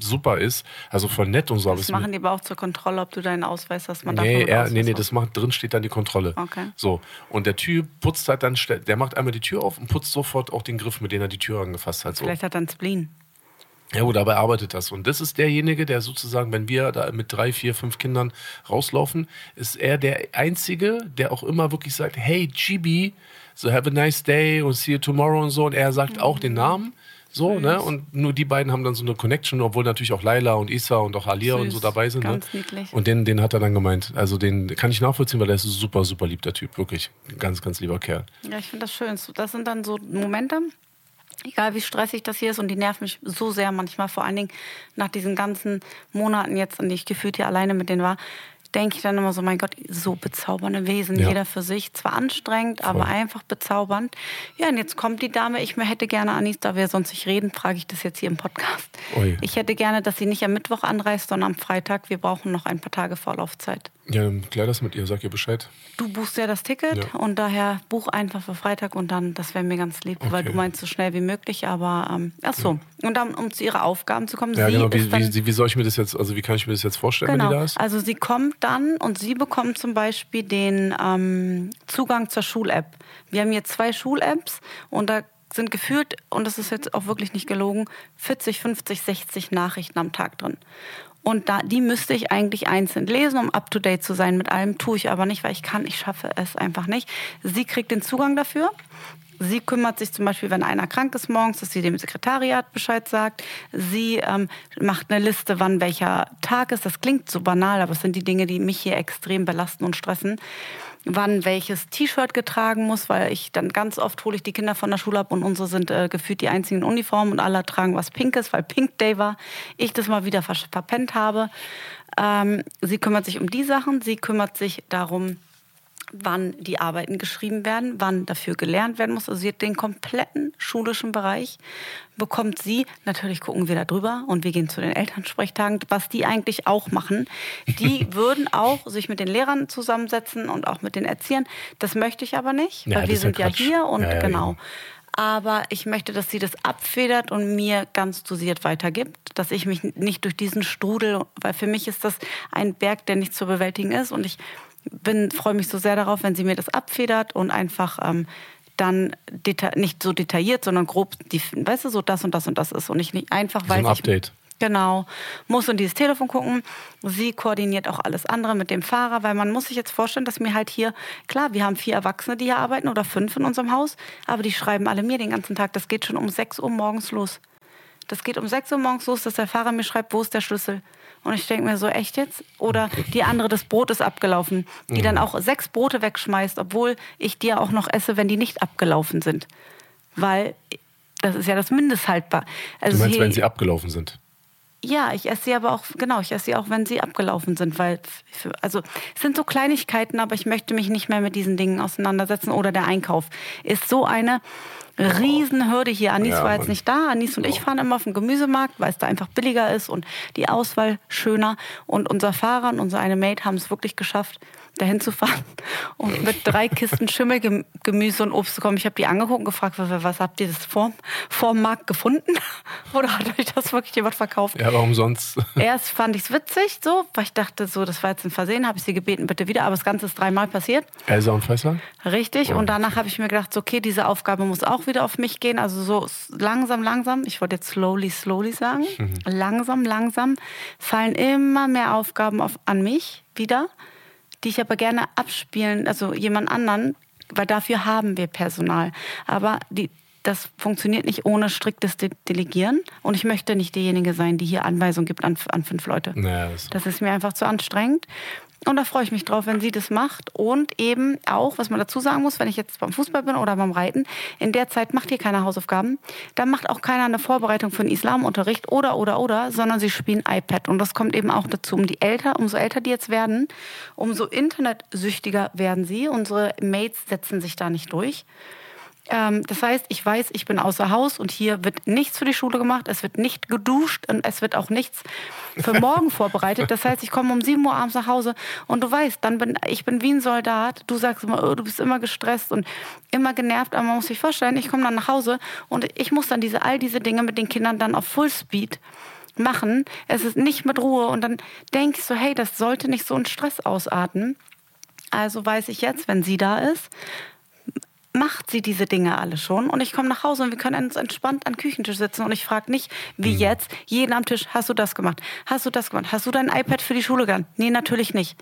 super ist. Also voll nett und so. Das machen die aber auch zur Kontrolle, ob du deinen Ausweis hast. Man nee, er, nee, nee, das macht, drin steht dann die Kontrolle. Okay. So. Und der Typ putzt halt dann, der macht einmal die Tür auf und putzt sofort auch den Griff, mit dem er die Tür angefasst hat. So. Vielleicht hat er einen Spleen. Ja gut, aber er arbeitet das. Und das ist derjenige, der sozusagen, wenn wir da mit drei, vier, fünf Kindern rauslaufen, ist er der Einzige, der auch immer wirklich sagt, hey, Chibi, so have a nice day und see you tomorrow und so. Und er sagt mhm. auch den Namen. So, Süß. ne? Und nur die beiden haben dann so eine Connection, obwohl natürlich auch Laila und Isa und auch Alia Süß. und so dabei sind. Ne? Ganz ne? niedlich. Und den, den hat er dann gemeint. Also den kann ich nachvollziehen, weil er ist ein super, super lieb, der Typ. Wirklich. Ganz, ganz lieber Kerl. Ja, ich finde das schön. Das sind dann so Momente, egal wie stressig das hier ist und die nerven mich so sehr manchmal, vor allen Dingen nach diesen ganzen Monaten jetzt, in die ich gefühlt hier alleine mit denen war, denke ich dann immer so, mein Gott, so bezaubernde Wesen, ja. jeder für sich. Zwar anstrengend, Voll. aber einfach bezaubernd. Ja, und jetzt kommt die Dame, ich hätte gerne, Anis, da wir sonst nicht reden, frage ich das jetzt hier im Podcast. Ui. Ich hätte gerne, dass sie nicht am Mittwoch anreist, sondern am Freitag. Wir brauchen noch ein paar Tage Vorlaufzeit. Ja, klär das mit ihr, sag ihr Bescheid. Du buchst ja das Ticket ja. und daher buch einfach für Freitag und dann, das wäre mir ganz lieb, okay. weil du meinst so schnell wie möglich, aber ähm, ach so. Ja. Und dann, um zu ihrer Aufgaben zu kommen, ja, sie genau. Wie, wie, wie, soll ich mir das jetzt, also wie kann ich mir das jetzt vorstellen, genau. wenn die da ist? Also sie kommt dann und sie bekommt zum Beispiel den ähm, Zugang zur Schul-App. Wir haben hier zwei Schul-Apps und da sind gefühlt, und das ist jetzt auch wirklich nicht gelogen, 40, 50, 60 Nachrichten am Tag drin. Und da, die müsste ich eigentlich einzeln lesen, um up to date zu sein mit allem. Tue ich aber nicht, weil ich kann, ich schaffe es einfach nicht. Sie kriegt den Zugang dafür. Sie kümmert sich zum Beispiel, wenn einer krank ist morgens, dass sie dem Sekretariat Bescheid sagt. Sie ähm, macht eine Liste, wann welcher Tag ist. Das klingt so banal, aber es sind die Dinge, die mich hier extrem belasten und stressen wann welches T-Shirt getragen muss, weil ich dann ganz oft hole ich die Kinder von der Schule ab und unsere sind äh, gefühlt die einzigen Uniformen und alle tragen was Pinkes, weil Pink Day war. Ich das mal wieder verpennt habe. Ähm, sie kümmert sich um die Sachen, sie kümmert sich darum, wann die Arbeiten geschrieben werden, wann dafür gelernt werden muss. Also sie hat den kompletten schulischen Bereich, bekommt sie, natürlich gucken wir da drüber und wir gehen zu den Elternsprechtagen, was die eigentlich auch machen. Die *laughs* würden auch sich mit den Lehrern zusammensetzen und auch mit den Erziehern. Das möchte ich aber nicht, ja, weil wir sind ja, ja hier und ja, genau. Aber ich möchte, dass sie das abfedert und mir ganz dosiert weitergibt, dass ich mich nicht durch diesen Strudel, weil für mich ist das ein Berg, der nicht zu bewältigen ist und ich bin, freue mich so sehr darauf, wenn sie mir das abfedert und einfach ähm, dann nicht so detailliert, sondern grob, die, weißt du, so das und das und das ist und ich nicht einfach, weil so ein Update. Ich, genau, muss in dieses Telefon gucken. Sie koordiniert auch alles andere mit dem Fahrer, weil man muss sich jetzt vorstellen, dass mir halt hier, klar, wir haben vier Erwachsene, die hier arbeiten oder fünf in unserem Haus, aber die schreiben alle mir den ganzen Tag. Das geht schon um 6 Uhr morgens los. Das geht um 6 Uhr morgens los, dass der Fahrer mir schreibt, wo ist der Schlüssel? Und ich denke mir so, echt jetzt? Oder die andere, das Brot ist abgelaufen, die dann auch sechs Brote wegschmeißt, obwohl ich die auch noch esse, wenn die nicht abgelaufen sind. Weil das ist ja das Mindesthaltbar. Also du meinst, wenn sie abgelaufen sind? Ja, ich esse sie aber auch, genau, ich esse sie auch, wenn sie abgelaufen sind, weil, also, es sind so Kleinigkeiten, aber ich möchte mich nicht mehr mit diesen Dingen auseinandersetzen oder der Einkauf ist so eine, Riesenhürde hier. Anis Ja, war jetzt nicht da. Anis und ich fahren immer auf den Gemüsemarkt, weil es da einfach billiger ist und die Auswahl schöner. Und unser Fahrer und unser eine Mate haben es wirklich geschafft, dahin zu fahren und mit drei Kisten Schimmelgemüse und Obst zu kommen. Ich habe die angeguckt und gefragt, was, habt ihr das vor, vor dem Markt gefunden? *laughs* Oder hat euch das wirklich jemand verkauft? Ja, warum sonst? *laughs* Erst fand ich es witzig, so, weil ich dachte, so, das war jetzt ein Versehen, habe ich sie gebeten, bitte wieder. Aber das Ganze ist dreimal passiert. Elsa und Faisal? Richtig. Und danach habe ich mir gedacht, so, okay, diese Aufgabe muss auch wieder auf mich gehen. Also so langsam, langsam, ich wollte jetzt slowly, slowly sagen, langsam, langsam fallen immer mehr Aufgaben auf, an mich wieder, die ich aber gerne abspielen, also jemand anderen, weil dafür haben wir Personal. Aber die, das funktioniert nicht ohne striktes De Delegieren. Und ich möchte nicht diejenige sein, die hier Anweisungen gibt an, an fünf Leute. Naja, das Das ist mir einfach zu anstrengend. Und da freue ich mich drauf, wenn sie das macht. Und eben auch, was man dazu sagen muss, wenn ich jetzt beim Fußball bin oder beim Reiten, in der Zeit macht ihr keine Hausaufgaben. Da macht auch keiner eine Vorbereitung für den Islamunterricht oder, oder, oder, sondern sie spielen iPad. Und das kommt eben auch dazu. Um die älter, umso älter die jetzt werden, umso internetsüchtiger werden sie. Unsere Mates setzen sich da nicht durch. Ähm, das heißt, ich weiß, ich bin außer Haus und hier wird nichts für die Schule gemacht, es wird nicht geduscht und es wird auch nichts für *laughs* morgen vorbereitet. Das heißt, ich komme um 7 Uhr abends nach Hause und du weißt, dann bin ich bin wie ein Soldat. Du sagst immer, oh, du bist immer gestresst und immer genervt, aber man muss sich vorstellen, ich komme dann nach Hause und ich muss dann diese all diese Dinge mit den Kindern dann auf Fullspeed machen. Es ist nicht mit Ruhe und dann denke ich so, hey, das sollte nicht so einen Stress ausarten. Also weiß ich jetzt, wenn sie da ist, macht sie diese Dinge alle schon und ich komme nach Hause und wir können uns entspannt an den Küchentisch sitzen und ich frage nicht, wie Mhm. jetzt, jeden am Tisch, hast du das gemacht? Hast du das gemacht? Hast du dein iPad für die Schule gegangen? Nee, natürlich nicht.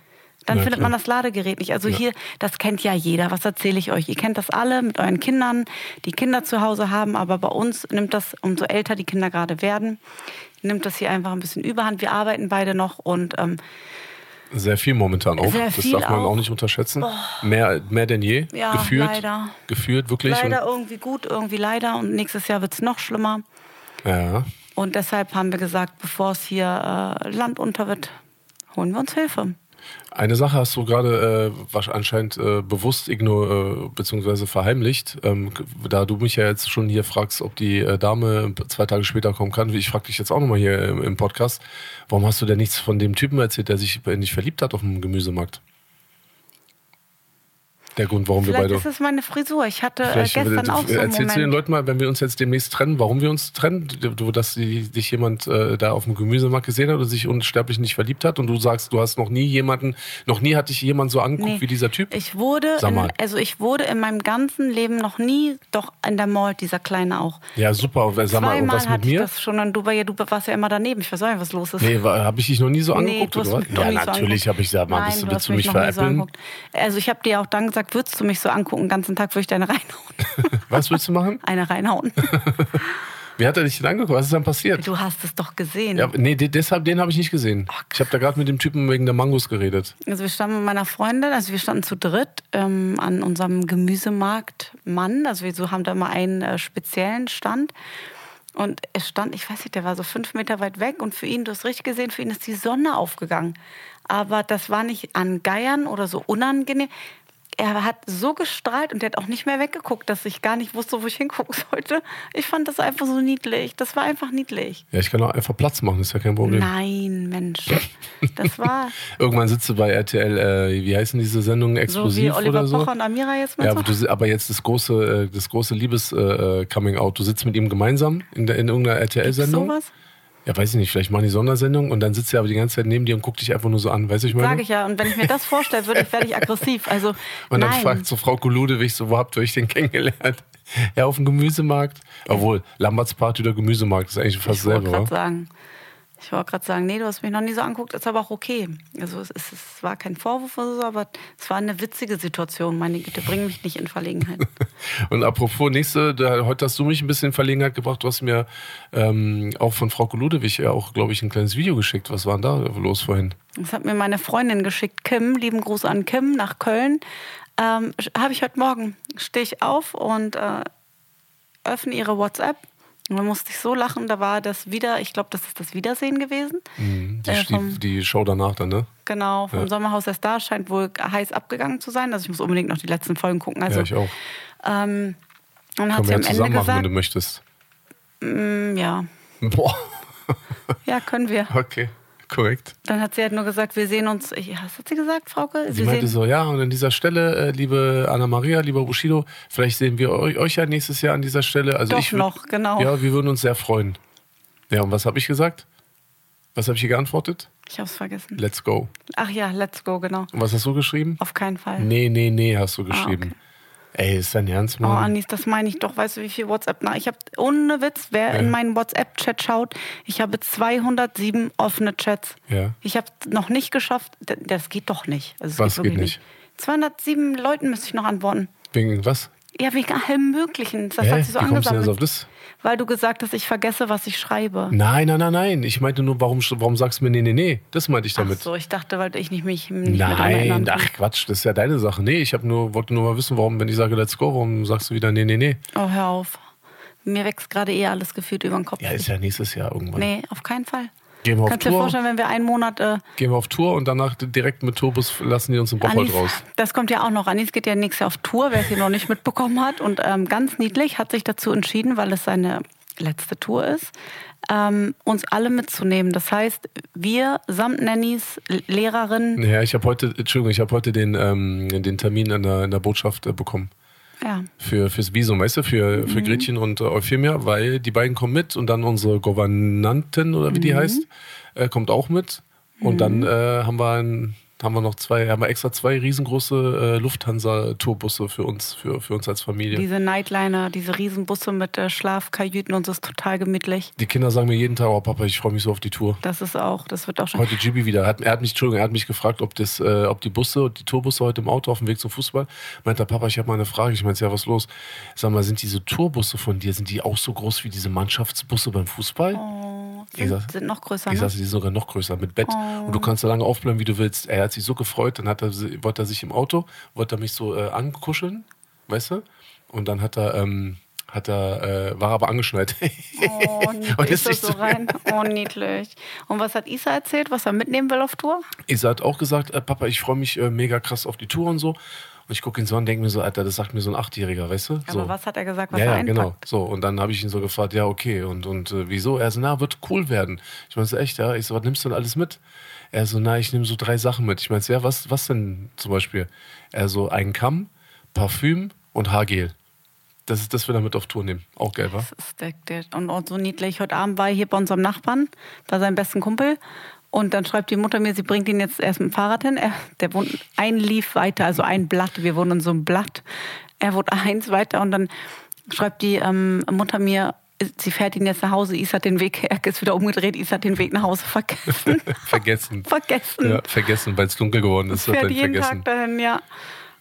Dann Ja, findet klar. man das Ladegerät nicht. Also Ja. hier, das kennt ja jeder. Was erzähle ich euch? Ihr kennt das alle mit euren Kindern, die Kinder zu Hause haben, aber bei uns nimmt das, umso älter die Kinder gerade werden, nimmt das hier einfach ein bisschen überhand. Wir arbeiten beide noch und ähm, Sehr viel momentan auch. Sehr das darf man auch auch. nicht unterschätzen. Mehr, mehr denn je. Ja, gefühlt. leider. Gefühlt wirklich. leider irgendwie gut, irgendwie leider und nächstes Jahr wird es noch schlimmer. Und, ja. Und deshalb haben wir gesagt, bevor es hier äh, Land unter wird, holen wir uns Hilfe. Eine Sache hast du gerade äh, wasch- anscheinend äh, bewusst ignor äh, beziehungsweise verheimlicht. Ähm, da du mich ja jetzt schon hier fragst, ob die äh, Dame zwei Tage später kommen kann, ich frage dich jetzt auch nochmal hier im, im Podcast, warum hast du denn nichts von dem Typen erzählt, der sich in dich verliebt hat auf dem Gemüsemarkt? Der Grund, warum wir Vielleicht beide. ist es meine Frisur. Ich hatte äh, Vielleicht gestern auch so einen erzählst du den Moment. Leuten mal, wenn wir uns jetzt demnächst trennen, warum wir uns trennen, du, dass dich jemand äh, da auf dem Gemüsemarkt gesehen hat oder sich unsterblich nicht verliebt hat und du sagst, du hast noch nie jemanden, noch nie hat dich jemand so angeguckt Nee. wie dieser Typ. Ich wurde, in, also ich wurde in meinem ganzen Leben noch nie, doch in der Mall, dieser Kleine auch. ja, super. Und Sag mal, und was mit hatte ich mir? das schon und du, war ja, du warst ja immer daneben. Ich weiß auch nicht, was los ist. Nee, habe ich dich noch nie so Nee, angeguckt du hast oder mich noch Ja, nie so natürlich angeguckt. habe ich gesagt, mal, Nein, bist du, du willst du mich so veräppeln? angeguckt. Also ich habe dir auch dann gesagt, würdest du mich so angucken, den ganzen Tag würde ich deine reinhauen. *laughs* was willst du machen? Eine reinhauen. *laughs* Wie hat er dich denn angeguckt? Was ist dann passiert? Du hast es doch gesehen. Ja, nee, de- deshalb, den habe ich nicht gesehen. Oh, ich habe da gerade mit dem Typen wegen der Mangos geredet. Also wir standen mit meiner Freundin, also wir standen zu dritt ähm, an unserem Gemüsemarkt Mann. Also wir so haben da mal einen äh, speziellen Stand. Und es stand, ich weiß nicht, der war so fünf Meter weit weg und für ihn, du hast richtig gesehen, für ihn ist die Sonne aufgegangen. Aber das war nicht an Geiern oder so unangenehm. Er hat so gestrahlt und der hat auch nicht mehr weggeguckt, dass ich gar nicht wusste, wo ich hingucken sollte. Ich fand das einfach so niedlich. Das war einfach niedlich. Ja, ich kann auch einfach Platz machen, ist ja kein Problem. Nein, Mensch. Das war *laughs* Irgendwann sitzt du bei RTL, äh, wie heißen diese Sendungen, so wie explosiv Oliver oder so? Pocher und Amira jetzt mit Ja, aber, du, aber jetzt das große, äh, das große Liebes-Coming-out. Du sitzt mit ihm gemeinsam in, der, in irgendeiner RTL-Sendung. sowas? Ja, weiß ich nicht, vielleicht machen die Sondersendung und dann sitzt er aber die ganze Zeit neben dir und guckt dich einfach nur so an. Weißt du, ich meine? Sage ich ja. Und wenn ich mir das vorstelle, würde ich, werde ich aggressiv. Also, *laughs* Und dann nein. fragt so Frau Ludewig so, wo habt ihr euch denn kennengelernt? Ja, auf dem Gemüsemarkt. Obwohl, Lambertsparty oder Gemüsemarkt ist eigentlich fast ich selber, gerade wa? sagen. Ich wollte gerade sagen, nee, du hast mich noch nie so angeguckt, ist aber auch okay. Also es, ist, es war kein Vorwurf oder so, aber es war eine witzige Situation. Meine Güte, bring mich nicht in Verlegenheit. *laughs* Und apropos, nächste, da, heute hast du mich ein bisschen in Verlegenheit gebracht. Du hast mir ähm, auch von Frau Ludewig ja auch, glaube ich, ein kleines Video geschickt. Was war denn da los vorhin? Das hat mir meine Freundin geschickt, Kim. Lieben Gruß an Kim nach Köln. Ähm, Habe ich heute Morgen. Stehe ich auf und äh, öffne ihre WhatsApp. Und dann musste ich so lachen, da war das wieder, ich glaube, das ist das Wiedersehen gewesen. Die, Äh, vom- die Show danach dann, ne? Genau, vom Ja. Sommerhaus der Stars scheint wohl heiß abgegangen zu sein. Also ich muss unbedingt noch die letzten Folgen gucken. Also ja, ich auch. ähm, Und hat Können sie am Ende machen, wenn du möchtest. mm, ja, *laughs* Boah, ja, können wir. okay, korrekt. Dann hat sie halt nur gesagt, wir sehen uns, ich- was hat sie gesagt, Frauke? Sie wir meinte so, ja, und an dieser Stelle, äh, liebe Anna-Maria, lieber Bushido, vielleicht sehen wir euch, euch ja nächstes Jahr an dieser Stelle. Also Doch ich würd- noch, genau. Ja, wir würden uns sehr freuen. Ja, und was habe ich gesagt? Was habe ich hier geantwortet? ich hab's vergessen. Let's go. Ach ja, let's go, genau. Und was hast du geschrieben? Auf keinen Fall. Nee, nee, nee, hast du geschrieben. okay. Ey, ist dein Ernst, Oh, Mann? Anis, das meine ich doch. Weißt du, wie viel WhatsApp nach? Ich habe ohne Witz, wer Ja. in meinen WhatsApp-Chat schaut, ich habe 207 offene Chats. Ja. Ich habe noch nicht geschafft. Das geht doch nicht. Also, Was wirklich geht nicht? 207 Leuten müsste ich noch antworten. Wegen was? Ja, wegen allem Möglichen. Das Hä? hat sie so Wie kommst du denn angesammelt. jetzt auf das? Weil du gesagt hast, ich vergesse, was ich schreibe. Nein, nein, nein, nein. Ich meinte nur, warum, warum sagst du mir nee, nee, nee? Das meinte ich Ach damit. so, ich dachte, weil ich nicht mich nicht Nein, ach Quatsch, das ist ja deine Sache. Nee, ich hab nur, wollte nur mal wissen, warum, wenn ich sage Let's go, warum sagst du wieder nee, nee, nee? Oh, hör auf. Mir wächst gerade eh alles gefühlt über den Kopf. Ja, ist ja nächstes Jahr irgendwann. Nee, auf keinen Fall. Gehen wir auf Kannst dir Tour, vorstellen, wenn wir einen Monat äh, gehen wir auf Tour und danach direkt mit Turbus lassen die uns im Bocholt raus. das kommt ja auch noch. Anis geht ja nächstes Jahr auf Tour, wer es hier noch nicht mitbekommen hat. Und ähm, ganz niedlich hat sich dazu entschieden, weil es seine letzte Tour ist, ähm, uns alle mitzunehmen. Das heißt, wir samt Nannys, L- Lehrerin, Ja, ich habe heute, Entschuldigung, ich habe heute den, ähm, den Termin in der, in der Botschaft äh, bekommen. Ja, Für, fürs Visum, weißt du, für, für Gretchen und äh, Euphemia, weil die beiden kommen mit und dann unsere Gouvernantin oder wie die heißt, äh, kommt auch mit. Und dann äh, haben wir ein, haben wir noch zwei, haben wir extra zwei riesengroße äh, Lufthansa-Tourbusse für uns, für, für uns als Familie. diese Nightliner, diese Riesenbusse mit äh, Schlafkajüten und so ist total gemütlich. die Kinder sagen mir jeden Tag, oh Papa, ich freue mich so auf die Tour. Das ist auch, das wird auch schon. Heute Gibi wieder. Er hat, er hat mich, Entschuldigung, er hat mich gefragt, ob das, äh, ob die Busse, die Tourbusse heute im Auto auf dem Weg zum Fußball. Meint der Papa, ich habe mal eine Frage. Ich meinte, ja, was los? Sag mal, sind diese Tourbusse von dir, sind die auch so groß wie diese Mannschaftsbusse beim Fußball? Oh, Sag- sind, sind noch größer. Ich Ne? die sind sogar noch größer mit Bett. Und du kannst so lange aufbleiben, wie du willst. Er hat sich so gefreut, dann hat er, wollte er sich im Auto, wollte er mich so äh, ankuscheln, weißt du? Und dann hat er, ähm, hat er, äh, war aber angeschnallt. Oh, *laughs* niedlich. Und Ist so rein? Oh, niedlich. Und was hat Isa erzählt, was er mitnehmen will auf Tour? Isa hat auch gesagt, äh, Papa, ich freue mich äh, mega krass auf die Tour und so. Und ich gucke ihn so an und denke mir so, Alter, das sagt mir so ein Achtjähriger, weißt du? Aber so. was hat er gesagt, was ja, er ja, genau. So, und dann habe ich ihn so gefragt, ja, okay, und, und äh, wieso? Er so, na, wird cool werden. Ich meine, so echt, ja. Ich so, was nimmst du denn alles mit? Er so, na, ich nehme so drei Sachen mit. Ich meine, ja, was, was denn zum Beispiel? Er so, ein Kamm, Parfüm und Haargel. Das ist das, wir damit auf Tour nehmen. Auch geil, wa? Das ist der, der, und auch so niedlich. Heute Abend war er hier bei unserem Nachbarn, bei seinem besten Kumpel. Und dann schreibt die Mutter mir, sie bringt ihn jetzt erst mit dem Fahrrad hin. Er, der wohnt ein Lief weiter, also ein Blatt. Wir wohnen in so einem Blatt. Er wohnt *laughs* eins weiter und dann schreibt die ähm, Mutter mir, sie fährt ihn jetzt nach Hause. Isa hat den Weg, er ist wieder umgedreht. Isa hat den Weg nach Hause vergessen. *laughs* Vergessen. vergessen. Ja, vergessen, weil es dunkel geworden ist. Hat er fährt jeden vergessen. Tag dahin, ja.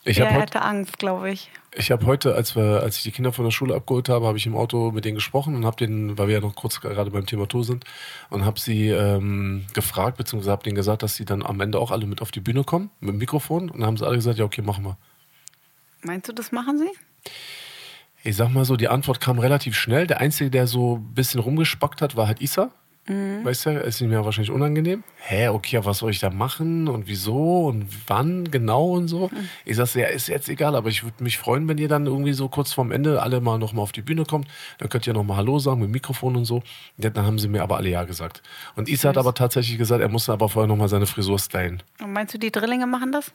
Ich er habe heute hätte Angst, glaube ich. Ich habe heute, als wir, als ich die Kinder von der Schule abgeholt habe, habe ich im Auto mit denen gesprochen und habe denen, weil wir ja noch kurz gerade beim Thema Tour sind, und habe sie ähm, gefragt, beziehungsweise habe denen gesagt, dass sie dann am Ende auch alle mit auf die Bühne kommen, mit dem Mikrofon. Und dann haben sie alle gesagt, ja, okay, machen wir. Meinst du, das machen sie? Ich sag mal so, die Antwort kam relativ schnell. Der Einzige, der so ein bisschen rumgespackt hat, war halt Isa. Weißt du, ist ihm ja wahrscheinlich unangenehm. Hä, okay, aber was soll ich da machen und wieso und wann genau und so? Ich sag, ja, ist jetzt egal, aber ich würde mich freuen, wenn ihr dann irgendwie so kurz vorm Ende alle mal nochmal auf die Bühne kommt. Dann könnt ihr nochmal Hallo sagen mit Mikrofon und so. Ja, Dann haben sie mir aber alle Ja gesagt. Und Isa hat aber tatsächlich gesagt, er musste aber vorher nochmal seine Frisur stylen. Und meinst du, die Drillinge machen das?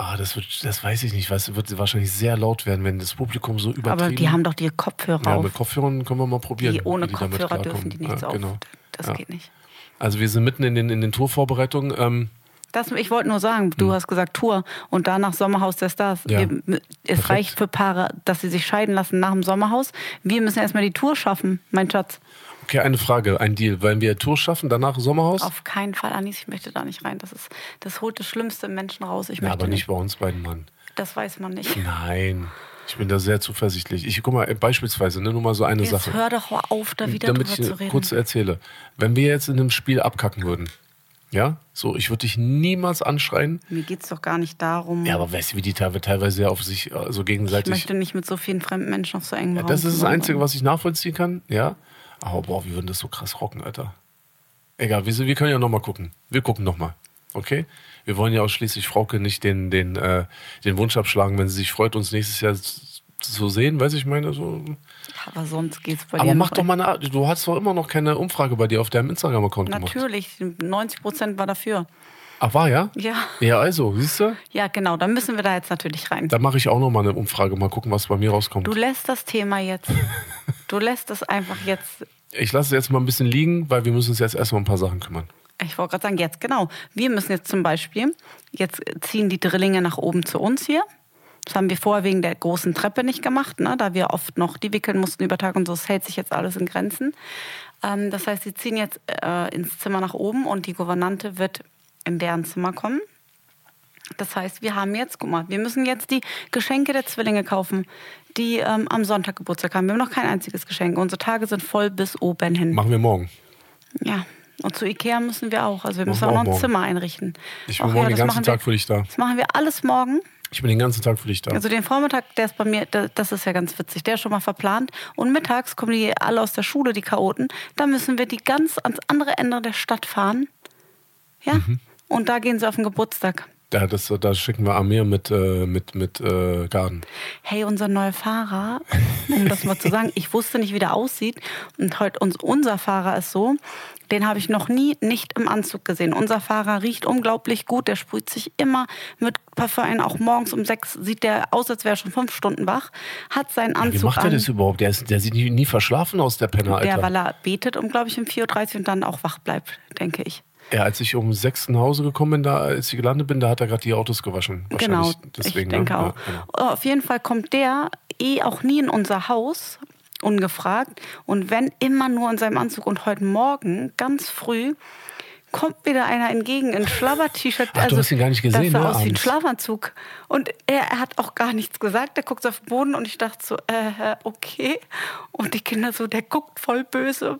Ah, das wird, das weiß ich nicht, du, wird wahrscheinlich sehr laut werden, wenn das Publikum so übertrieben... Aber die haben doch die Kopfhörer ja, auf. mit Kopfhörern können wir mal probieren. Die ohne damit Kopfhörer dürfen die nichts ja, auf. genau. Das Ja. geht nicht. Also wir sind mitten in den, in den Tourvorbereitungen. Ähm, Das, ich wollte nur sagen, du hast gesagt Tour und danach Sommerhaus der Stars. Hm. Ja. Wir, es Perfekt. reicht für Paare, dass sie sich scheiden lassen nach dem Sommerhaus. Wir müssen erstmal die Tour schaffen, mein Schatz. Okay, eine Frage, ein Deal. Wollen wir Tour schaffen, danach Sommerhaus? Auf keinen Fall, Anis, ich möchte da nicht rein. Das, ist, das holt das Schlimmste im Menschen raus. Ich ja, möchte aber nicht nicht. bei uns beiden, Mann. Das weiß man nicht. Nein, ich bin da sehr zuversichtlich. Ich guck mal, äh, beispielsweise, ne, nur mal so eine Jetzt Sache. hör doch auf, da wieder damit drüber ich zu reden. kurz erzähle. Wenn wir jetzt in einem Spiel abkacken würden, ja, so, ich würde dich niemals anschreien. Mir geht es doch gar nicht darum. Ja, aber weißt du, wie die teilweise, teilweise ja auf sich äh, so ich gegenseitig möchte nicht mit so vielen fremden Menschen auf so engem Ja, Raum das ist das Einzige, was ich nachvollziehen kann, ja. Aber boah, wir würden das so krass rocken, Alter. Egal, wir, wir können ja nochmal gucken. Wir gucken nochmal. Okay? Wir wollen ja auch schließlich Frauke nicht den, den, äh, den Wunsch abschlagen, wenn sie sich freut, uns nächstes Jahr so sehen, weiß ich meine. So. Aber sonst geht's bei Aber dir. mach noch doch mal eine, du hast doch immer noch keine Umfrage bei dir auf deinem Instagram-Account gemacht. Natürlich, 90 Prozent war dafür. Ach, war ja? Ja. Ja, also, siehst du? Ja, genau, dann müssen wir da jetzt natürlich rein. Da mache ich auch noch mal eine Umfrage, mal gucken, was bei mir rauskommt. Du lässt das Thema jetzt. *laughs* Du lässt es einfach jetzt. Ich lasse es jetzt mal ein bisschen liegen, weil wir müssen uns jetzt erstmal um ein paar Sachen kümmern. Ich wollte gerade sagen, jetzt genau. Wir müssen jetzt zum Beispiel, jetzt ziehen die Drillinge nach oben zu uns hier. Das haben wir vorher wegen der großen Treppe nicht gemacht, ne? da wir oft noch die wickeln mussten über Tag und so. Das hält sich jetzt alles in Grenzen. Ähm, das heißt, sie ziehen jetzt äh, ins Zimmer nach oben und die Gouvernante wird in deren Zimmer kommen. Das heißt, wir haben jetzt, guck mal, wir müssen jetzt die Geschenke der Zwillinge kaufen, die ähm, am Sonntag Geburtstag haben. Wir haben noch kein einziges Geschenk. Unsere Tage sind voll bis oben hin. Machen wir morgen. Ja. Und zu Ikea müssen wir auch. Also wir müssen auch noch ein auch morgen. Zimmer einrichten. Ich bin Ach morgen ja, den das ganzen machen Tag wir, für dich da. Das machen wir alles morgen. Ich bin den ganzen Tag für dich da. Also den Vormittag, der ist bei mir, der- das ist ja ganz witzig, der ist schon mal verplant. Und mittags kommen die alle aus der Schule, die Chaoten. Da müssen wir die ganz ans andere Ende der Stadt fahren. Ja. Mhm. Und da gehen sie auf den Geburtstag. Ja, das, da schicken wir Amir mit, äh, mit, mit äh, Garden. Hey, unser neuer Fahrer, um das mal zu sagen, *laughs* ich wusste nicht, wie der aussieht. Und heute uns, unser Fahrer ist so, den habe ich noch nie nicht im Anzug gesehen. Unser Fahrer riecht unglaublich gut, der sprüht sich immer mit Parfum ein. Auch morgens um sechs sieht der aus, als wäre er schon fünf Stunden wach. Hat seinen Wie Anzug macht er das überhaupt? Der, ist, der sieht nie, nie verschlafen aus, der Penner, Alter. Der, weil er betet um, glaube ich, um 4.30 Uhr und dann auch wach bleibt, denke ich. Ja, als ich um sechs nach Hause gekommen bin, da, als ich gelandet bin, da hat er gerade die Autos gewaschen. Genau, Wahrscheinlich deswegen, ich denke ne? auch. Ja, genau. Auf jeden Fall kommt der eh auch nie in unser Haus, ungefragt. Und wenn immer nur in seinem Anzug. Und heute Morgen, ganz früh, kommt wieder einer entgegen in Schlabber-T-Shirt. Ach, du hast ihn gar nicht gesehen, Das sah ne, aus wie ein abends? Schlafanzug. Und er, er hat auch gar nichts gesagt. Der guckt so auf den Boden und ich dachte so, äh, okay. Und die Kinder so, der guckt voll böse.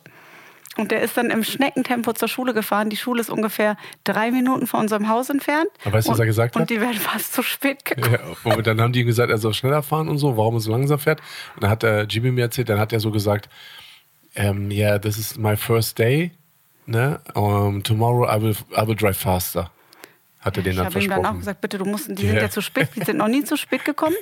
Und der ist dann im Schneckentempo zur Schule gefahren. Die Schule ist ungefähr drei Minuten von unserem Haus entfernt. Aber weißt du, was und, er gesagt und hat? die wären fast zu spät gekommen. Ja, und dann haben die ihm gesagt, er soll schneller fahren und so, warum er so langsam fährt. Und dann hat der Jimmy mir erzählt, dann hat er so gesagt, ähm, yeah, this is my first day, ne? Um, tomorrow I will, I will drive faster. Hat er den Ich habe ihm dann auch gesagt, bitte, du musst, die sind Ja. zu spät, die sind noch nie zu spät gekommen.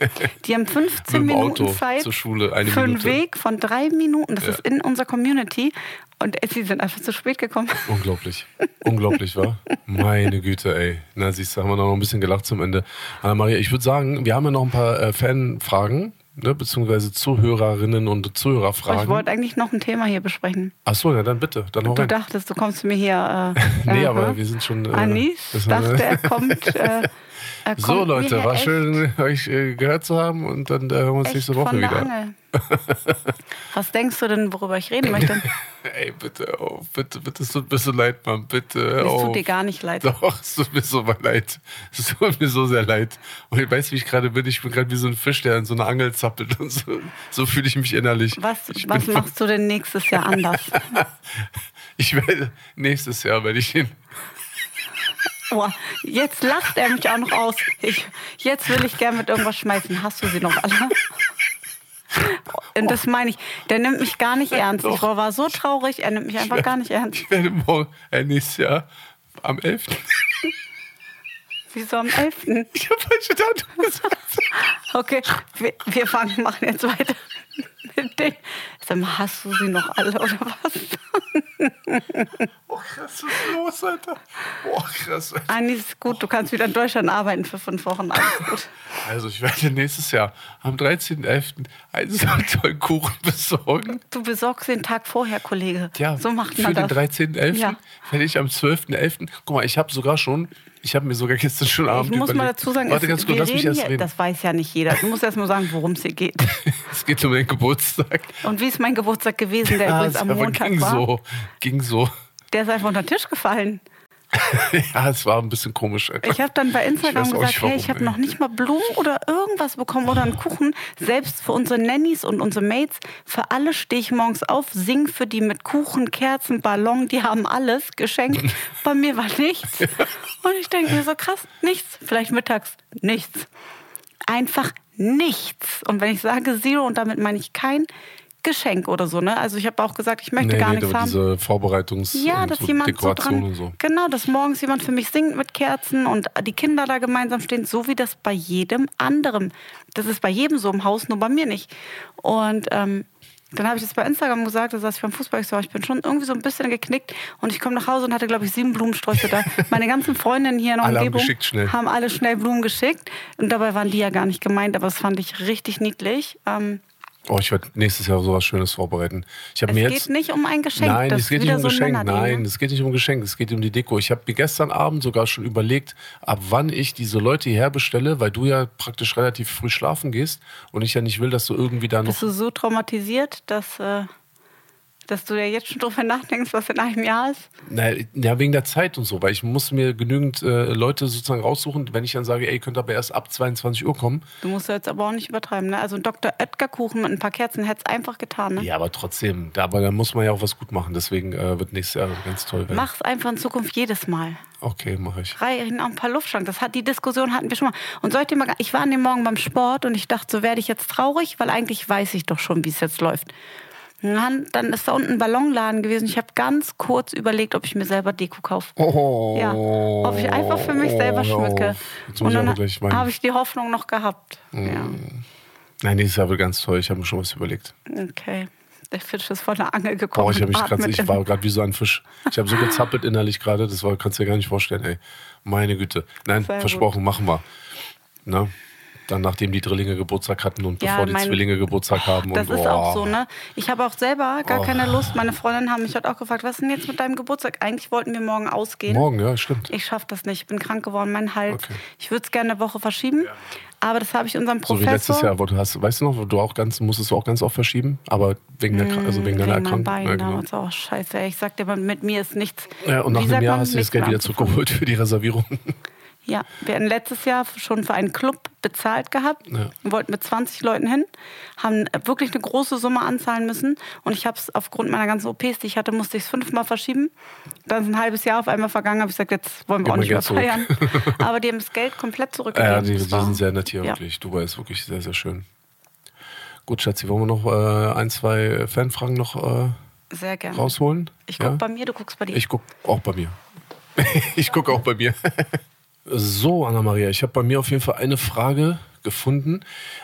Die haben 15 Mit dem Minuten Auto Zeit zur Schule, eine für einen Minute. Weg von drei Minuten. Das Ja. ist in unserer Community. Und sie sind einfach zu spät gekommen. *laughs* Unglaublich. Unglaublich, war. Meine Güte, ey. Na, siehst du, haben wir noch ein bisschen gelacht zum Ende. Anna-Maria, ich würde sagen, wir haben ja noch ein paar äh, Fanfragen, ne, beziehungsweise Zuhörerinnen und Aber ich Zuhörerfragen. wollte eigentlich noch ein Thema hier besprechen. Ach so, ja, dann bitte, dann Du rein. dachtest, du kommst mir hier. Äh, *laughs* Nee, äh, aber wir sind schon. Äh, Anis dachte, *laughs* er kommt. Äh, kommt So, Leute, war schön, euch äh, gehört zu haben und dann äh, hören wir uns nächste Woche wieder. *laughs* Was denkst du denn, worüber ich reden möchte? *laughs* Ey, bitte, oh, bitte, bitte, es tut mir so leid, Mann, bitte. Es oh. tut dir gar nicht leid. Doch, es tut mir so mal leid. Es tut mir so sehr leid. Und ich weiß, wie ich gerade bin. Ich bin gerade wie so ein Fisch, der in so einer Angel zappelt und so. So fühle ich mich innerlich. Was, ich was machst du denn nächstes Jahr anders? *laughs* Ich werde nächstes Jahr, wenn ich ihn. Boah, jetzt lacht er mich auch noch aus. Ich, jetzt will ich gern mit irgendwas schmeißen. Hast du sie noch alle? Und das meine ich, der nimmt mich gar nicht ernst. Ich Doch. war so traurig, er nimmt mich einfach gar nicht ernst. Ich werde morgen, äh, nächstes Jahr, am 11. Wieso am 11.? Ich habe falsche Datum gesagt. Okay, wir, wir fangen, machen jetzt weiter mit *laughs* dem. Sag mal, hast du sie noch alle oder was? Oh, krass, was ist los, Alter? Oh, krass. Alter. Anni, ist gut, du kannst wieder in Deutschland arbeiten für fünf Wochen. Alles *laughs* gut. Also, ich werde nächstes Jahr am 13.11. einen so tollen Kuchen besorgen. Du besorgst den Tag vorher, Kollege. Ja, so macht für man den das. 13.11. Ja. werde ich am 12.11. Guck mal, ich habe sogar schon, ich habe mir sogar gestern schon Abend Ich muss mal überlegt. dazu sagen, Warte ganz kurz, lass mich erst reden. das weiß ja nicht jeder. Du musst erst mal sagen, worum es hier geht. *laughs* Es geht um den Geburtstag. Und wie ist mein Geburtstag gewesen, der Ja, übrigens am Montag ging war? so, ging so. Der ist einfach unter den Tisch gefallen. *laughs* ja, es war ein bisschen komisch. Alter. Ich habe dann bei Instagram gesagt, nicht, hey, warum, ich habe noch nicht mal Blumen oder irgendwas bekommen oder einen Kuchen. Selbst für unsere Nannies und unsere Mates, für alle stehe ich morgens auf, sing für die mit Kuchen, Kerzen, Ballon, die haben alles geschenkt. *laughs* bei mir war nichts. *laughs* Und ich denke mir so krass, nichts. Vielleicht mittags nichts. Einfach nichts. Und wenn ich sage Zero, und damit meine ich kein, Geschenk oder so, ne? Also ich habe auch gesagt, ich möchte Nee, gar nee, nichts haben. diese Vorbereitungs- Ja, dass so jemand so Dekoration dran, und so. genau, dass morgens jemand für mich singt mit Kerzen und die Kinder da gemeinsam stehen, so wie das bei jedem anderen. Das ist bei jedem so im Haus, nur bei mir nicht. Und ähm, dann habe ich das bei Instagram gesagt, da saß ich beim Fußball, ich so, ich bin schon irgendwie so ein bisschen geknickt und ich komme nach Hause und hatte, glaube ich, sieben Blumensträuße da. *laughs* Meine ganzen Freundinnen hier in der Alle haben Umgebung schnell. haben alle schnell Blumen geschickt und dabei waren die ja gar nicht gemeint, aber das fand ich richtig niedlich. Ähm, Oh, ich werde nächstes Jahr sowas Schönes vorbereiten. Ich es mir geht jetzt nicht um ein Geschenk. Nein, das es geht nicht um so Geschenk. Nein, ne? es geht nicht um Geschenk. Es geht um die Deko. Ich habe mir gestern Abend sogar schon überlegt, ab wann ich diese Leute hierher bestelle, weil du ja praktisch relativ früh schlafen gehst und ich ja nicht will, dass du irgendwie da noch. Bist du so traumatisiert, dass, äh, dass du ja jetzt schon drüber nachdenkst, was in einem Jahr ist? Na, ja, wegen der Zeit und so, weil ich muss mir genügend äh, Leute sozusagen raussuchen, wenn ich dann sage, ey, ihr könnt aber erst ab 22 Uhr kommen. Du musst ja jetzt aber auch nicht übertreiben, ne? Also ein Dr. Oetker-Kuchen mit ein paar Kerzen hätte es einfach getan, ne? Ja, aber trotzdem, da, aber da muss man ja auch was gut machen. Deswegen äh, wird nächstes Jahr ganz toll werden. Mach's einfach in Zukunft jedes Mal. Okay, mache ich. Reichen auch ein paar Luftschlangen. Das hat die Diskussion hatten wir schon mal. Und sollte mal, ich war an dem Morgen beim Sport und ich dachte, so werde ich jetzt traurig, weil eigentlich weiß ich doch schon, wie es jetzt läuft. Dann, dann ist da unten ein Ballonladen gewesen. Ich habe ganz kurz überlegt, ob ich mir selber Deko kaufe. Oh, Ja, ob ich einfach für mich selber hör auf. schmücke. Und dann habe ich die Hoffnung noch gehabt. Ja, Nein, nächstes Jahr wird ganz toll. Ich habe mir schon was überlegt. okay. Der Fisch ist von der Angel gekommen. Boah, ich, mich grad, ich war gerade wie so ein Fisch. Ich habe so gezappelt innerlich gerade, das war, kannst du dir gar nicht vorstellen, ey. Meine Güte. Nein, Sehr gut. versprochen, machen wir. Ne? Dann nachdem die Drillinge Geburtstag hatten und Ja, bevor die Zwillinge Geburtstag haben. Das und, ist auch oh. so, ne? Ich habe auch selber gar keine Lust. Meine Freundinnen haben mich heute auch gefragt, was ist denn jetzt mit deinem Geburtstag? Eigentlich wollten wir morgen ausgehen. Morgen, ja, stimmt. Ich schaffe das nicht. Ich bin krank geworden, mein Hals. Okay. Ich würde es gerne eine Woche verschieben. Aber das habe ich unserem So wie Professor. letztes Jahr, wo du hast, weißt du noch, du auch ganz, musstest du auch ganz oft verschieben, aber wegen, der, also wegen deiner Mm, wegen meinem Erkrankung. Bein Ja, genau. auch. Scheiße, ey. ich sag dir, mal, mit mir ist nichts. ja, und nach Wie einem Jahr hast du das Geld wieder zurückgeholt für die Reservierung. Ja, wir hatten letztes Jahr schon für einen Club bezahlt gehabt. Ja. Wir wollten mit 20 Leuten hin, haben wirklich eine große Summe anzahlen müssen. Und ich habe es aufgrund meiner ganzen OPs, die ich hatte, musste ich es fünfmal verschieben. Dann ist ein halbes Jahr auf einmal vergangen, habe ich gesagt, jetzt wollen wir Gib auch nicht mehr feiern. *laughs* Aber die haben das Geld komplett zurückgegeben. Ja, die, die sind sehr nett hier, ja. wirklich. Dubai ist wirklich sehr, sehr schön. Gut, Schatzi, wollen wir noch äh, ein, zwei Fanfragen noch äh, Sehr gerne. rausholen? Ich gucke Ja? bei mir, du guckst bei dir. Ich gucke auch bei mir. *laughs* ich gucke auch bei mir. *laughs* so, Anna-Maria, ich habe bei mir auf jeden Fall eine Frage gefunden.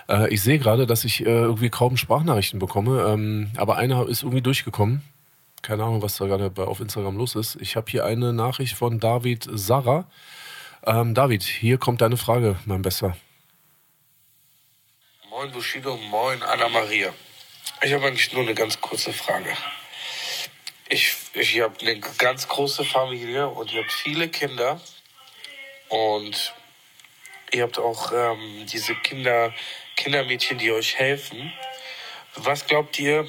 Äh, ich sehe gerade, dass ich äh, irgendwie kaum Sprachnachrichten bekomme, ähm, aber eine ist irgendwie durchgekommen. Keine Ahnung, was da gerade auf Instagram los ist. Ich habe hier eine Nachricht von David Sarah. Ähm, David, hier kommt deine Frage, mein Bester. Moin Bushido, moin Anna-Maria. Ich habe eigentlich nur eine ganz kurze Frage. Ich, ich habe eine ganz große Familie und ihr habt viele Kinder. Und ihr habt auch ähm, diese Kinder, Kindermädchen, die euch helfen. Was glaubt ihr,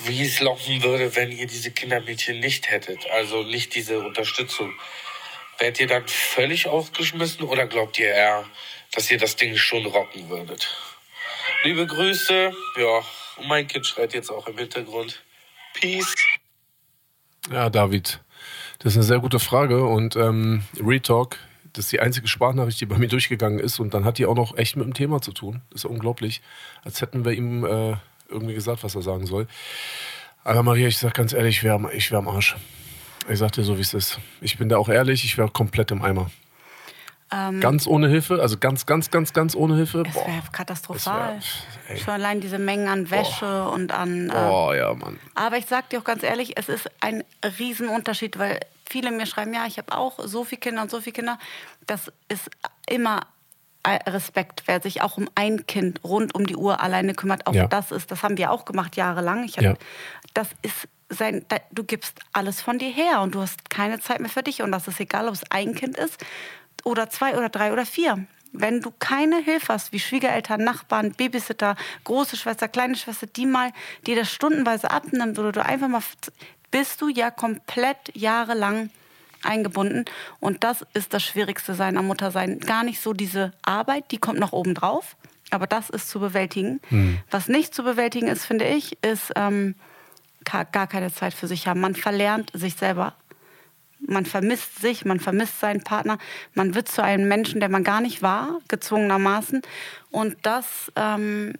wie es laufen würde, wenn ihr diese Kindermädchen nicht hättet? Also nicht diese Unterstützung. Wärt ihr dann völlig aufgeschmissen oder glaubt ihr eher, dass ihr das Ding schon rocken würdet? Liebe Grüße. Ja, mein Kind schreit jetzt auch im Hintergrund. Peace. Ja, David, das ist eine sehr gute Frage und ähm, Retalk, das ist die einzige Sprachnachricht, die bei mir durchgegangen ist und dann hat die auch noch echt mit dem Thema zu tun. Das ist unglaublich. Als hätten wir ihm äh, irgendwie gesagt, was er sagen soll. Aber Maria, ich sag ganz ehrlich, ich wäre wär am Arsch. Ich sag dir so, wie es ist. Ich bin da auch ehrlich, ich wäre komplett im Eimer. Ähm, Ganz ohne Hilfe, also ganz, ganz, ganz, ganz ohne Hilfe. Boah, wäre katastrophal. Das wär-. Schon allein diese Mengen an Wäsche und an. Äh, Boah, ja, Mann. Aber ich sag dir auch ganz ehrlich, es ist ein Riesenunterschied, weil viele mir schreiben, ja, ich habe auch so viele Kinder und so viele Kinder. Das ist immer Respekt, wer sich auch um ein Kind rund um die Uhr alleine kümmert. Auch Ja. das ist, das haben wir auch gemacht jahrelang. Ich hab, Ja. Das ist sein, du gibst alles von dir her und du hast keine Zeit mehr für dich. Und das ist egal, ob es ein Kind ist oder zwei oder drei oder vier. Wenn du keine Hilfe hast, wie Schwiegereltern, Nachbarn, Babysitter, große Schwester, kleine Schwester, die mal dir das stundenweise abnimmt oder du einfach mal, bist du ja komplett jahrelang eingebunden. Und das ist das Schwierigste seiner Mutter sein. Gar nicht so diese Arbeit, die kommt noch oben drauf. Aber das ist zu bewältigen. Was nicht zu bewältigen ist, finde ich, ist ähm, gar keine Zeit für sich haben. Man verlernt sich selber. Man vermisst sich, man vermisst seinen Partner. Man wird zu einem Menschen, der man gar nicht war, gezwungenermaßen. Und das ähm,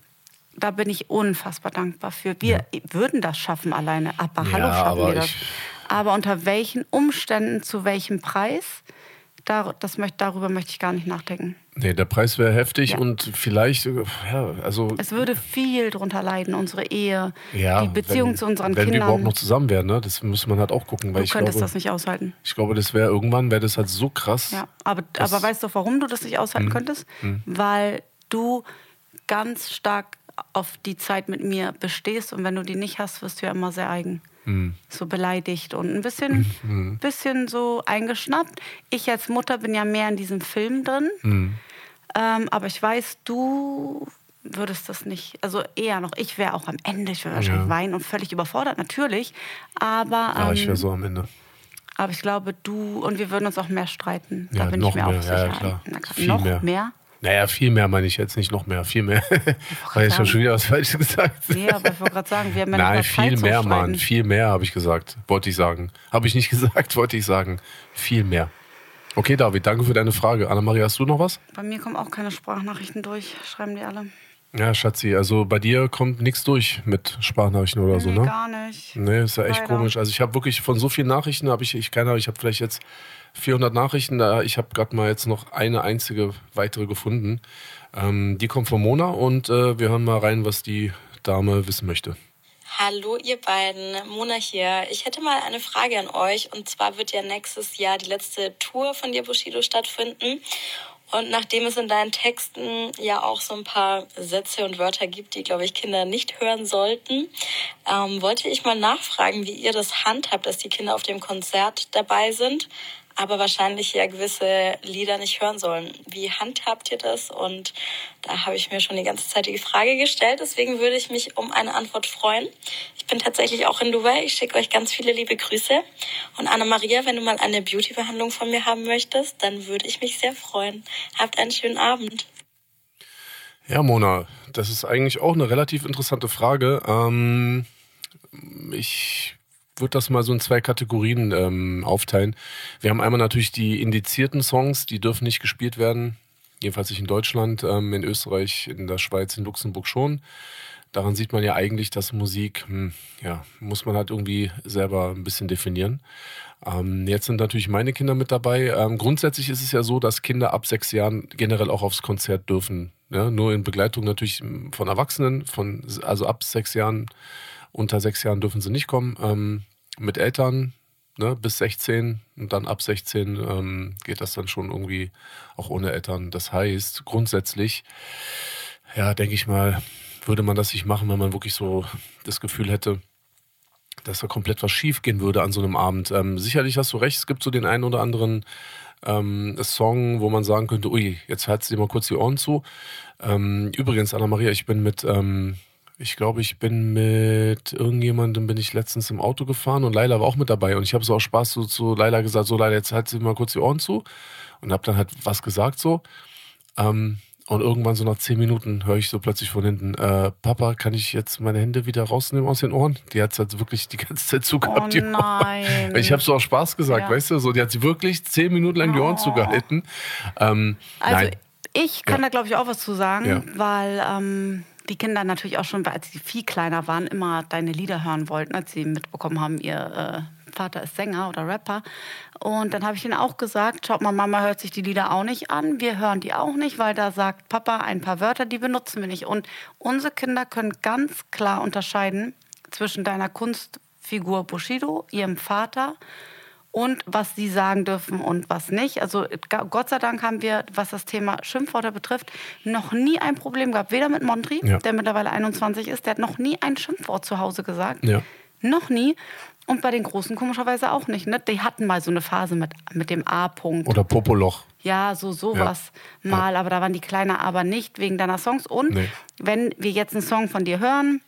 da bin ich unfassbar dankbar für. Wir ja. würden das schaffen alleine, aber ja, hallo schaffen wir das. Aber unter welchen Umständen, zu welchem Preis? Da, das möchte, darüber möchte ich gar nicht nachdenken. Nee, der Preis wäre heftig ja. und vielleicht, ja, also. Es würde viel drunter leiden, unsere Ehe, ja, die Beziehung wenn, zu unseren wenn Kindern. Wenn wir überhaupt noch zusammen wären, ne? Das müsste man halt auch gucken. Weil du könntest glaube, das nicht aushalten. Ich glaube, das wäre irgendwann, wäre das halt so krass. Ja, aber, aber weißt du, warum du das nicht aushalten hm. könntest? Hm. Weil du ganz stark auf die Zeit mit mir bestehst und wenn du die nicht hast, wirst du ja immer sehr eigen mhm. so beleidigt und ein bisschen, mhm. *laughs* bisschen so eingeschnappt. Ich als Mutter bin ja mehr in diesem Film drin. Ähm, aber ich weiß, du würdest das nicht, also eher noch, ich wäre auch am Ende, ich würde wahrscheinlich ja. weinen und völlig überfordert, natürlich. Aber. Ähm, ja, ich wäre so am Ende. Aber ich glaube, du und wir würden uns auch mehr streiten. Da ja, bin noch ich mir mehr. auch sicher. Ja, klar. Viel noch mehr. mehr? Naja, viel mehr meine ich jetzt nicht noch mehr, viel mehr. *laughs* Weil ich schon wieder was Falsches gesagt. Nee, aber ich wollte gerade sagen, wir haben ja Nein, viel mehr, Mann, viel mehr habe ich gesagt. Wollte ich sagen. Habe ich nicht *laughs* gesagt, wollte ich sagen. Viel mehr. Okay, David, danke für deine Frage. Anna-Maria, hast du noch was? Bei mir kommen auch keine Sprachnachrichten durch, schreiben die alle. Ja, Schatzi, also bei dir kommt nichts durch mit Sprachnachrichten oder nee, so, ne? gar nicht. Nee, ist ja echt Leider. komisch. Also ich habe wirklich von so vielen Nachrichten habe ich, ich keine Ahnung, ich habe vielleicht jetzt 400 Nachrichten. Ich habe gerade mal jetzt noch eine einzige weitere gefunden. Ähm, die kommt von Mona und äh, wir hören mal rein, was die Dame wissen möchte. Hallo ihr beiden, Mona hier. Ich hätte mal eine Frage an euch. Und zwar wird ja nächstes Jahr die letzte Tour von dir Bushido stattfinden. Und nachdem es in deinen Texten ja auch so ein paar Sätze und Wörter gibt, die, glaube ich, Kinder nicht hören sollten, ähm, wollte ich mal nachfragen, wie ihr das handhabt, dass die Kinder auf dem Konzert dabei sind aber wahrscheinlich ja gewisse Lieder nicht hören sollen. Wie handhabt ihr das? Und da habe ich mir schon die ganze Zeit die Frage gestellt. Deswegen würde ich mich um eine Antwort freuen. Ich bin tatsächlich auch in Dubai. Ich schicke euch ganz viele liebe Grüße. Und Anna-Maria, wenn du mal eine Beauty-Behandlung von mir haben möchtest, dann würde ich mich sehr freuen. Habt einen schönen Abend. Ja, Mona, das ist eigentlich auch eine relativ interessante Frage. Ähm, ich würde das mal so in zwei Kategorien ähm, aufteilen. Wir haben einmal natürlich die indizierten Songs, die dürfen nicht gespielt werden. Jedenfalls nicht in Deutschland, ähm, in Österreich, in der Schweiz, in Luxemburg schon. Daran sieht man ja eigentlich, dass Musik, hm, ja, muss man halt irgendwie selber ein bisschen definieren. Ähm, jetzt sind natürlich meine Kinder mit dabei. Ähm, grundsätzlich ist es ja so, dass Kinder ab sechs Jahren generell auch aufs Konzert dürfen. Ja, nur in Begleitung natürlich von Erwachsenen, von, also ab sechs Jahren, unter sechs Jahren dürfen sie nicht kommen. Ähm, mit Eltern ne, bis 16 und dann ab 16 ähm, geht das dann schon irgendwie auch ohne Eltern. Das heißt, grundsätzlich, ja, denke ich mal, würde man das nicht machen, wenn man wirklich so das Gefühl hätte, dass da komplett was schief gehen würde an so einem Abend. Ähm, sicherlich hast du recht, es gibt so den einen oder anderen ähm, Song, wo man sagen könnte, ui, jetzt halt dir mal kurz die Ohren zu. Ähm, übrigens, Anna-Maria, ich bin mit ähm, ich glaube, ich bin mit irgendjemandem bin ich letztens im Auto gefahren und Laila war auch mit dabei und ich habe so aus Spaß zu, zu Laila gesagt, so Laila, jetzt halt sie mal kurz die Ohren zu und habe dann halt was gesagt so. Ähm, und irgendwann so nach zehn Minuten höre ich so plötzlich von hinten, äh, Papa, kann ich jetzt meine Hände wieder rausnehmen aus den Ohren? Die hat halt wirklich die ganze Zeit zugehabt. Oh nein. Ich habe so aus Spaß gesagt, ja. weißt du, so die hat sie wirklich zehn Minuten lang die Ohren oh. zugehalten. Ähm, also nein. ich kann ja. da glaube ich auch was zu sagen, ja. weil ähm, die Kinder natürlich auch schon, als sie viel kleiner waren, immer deine Lieder hören wollten, als sie mitbekommen haben, ihr äh, Vater ist Sänger oder Rapper. Und dann habe ich ihnen auch gesagt, schaut mal, Mama hört sich die Lieder auch nicht an. Wir hören die auch nicht, weil da sagt Papa ein paar Wörter, die benutzen wir nicht. Und unsere Kinder können ganz klar unterscheiden zwischen deiner Kunstfigur Bushido, ihrem Vater und was sie sagen dürfen und was nicht. Also Gott sei Dank haben wir, was das Thema Schimpfworte betrifft, noch nie ein Problem gehabt. Weder mit Montri, ja. der mittlerweile 21 ist, der hat noch nie ein Schimpfwort zu Hause gesagt. Ja. Noch nie. Und bei den Großen komischerweise auch nicht. Ne? Die hatten mal so eine Phase mit, mit dem A-Punkt. Oder Popoloch. Ja, so sowas ja. mal. Aber da waren die Kleiner aber nicht wegen deiner Songs. Und nee. wenn wir jetzt einen Song von dir hören,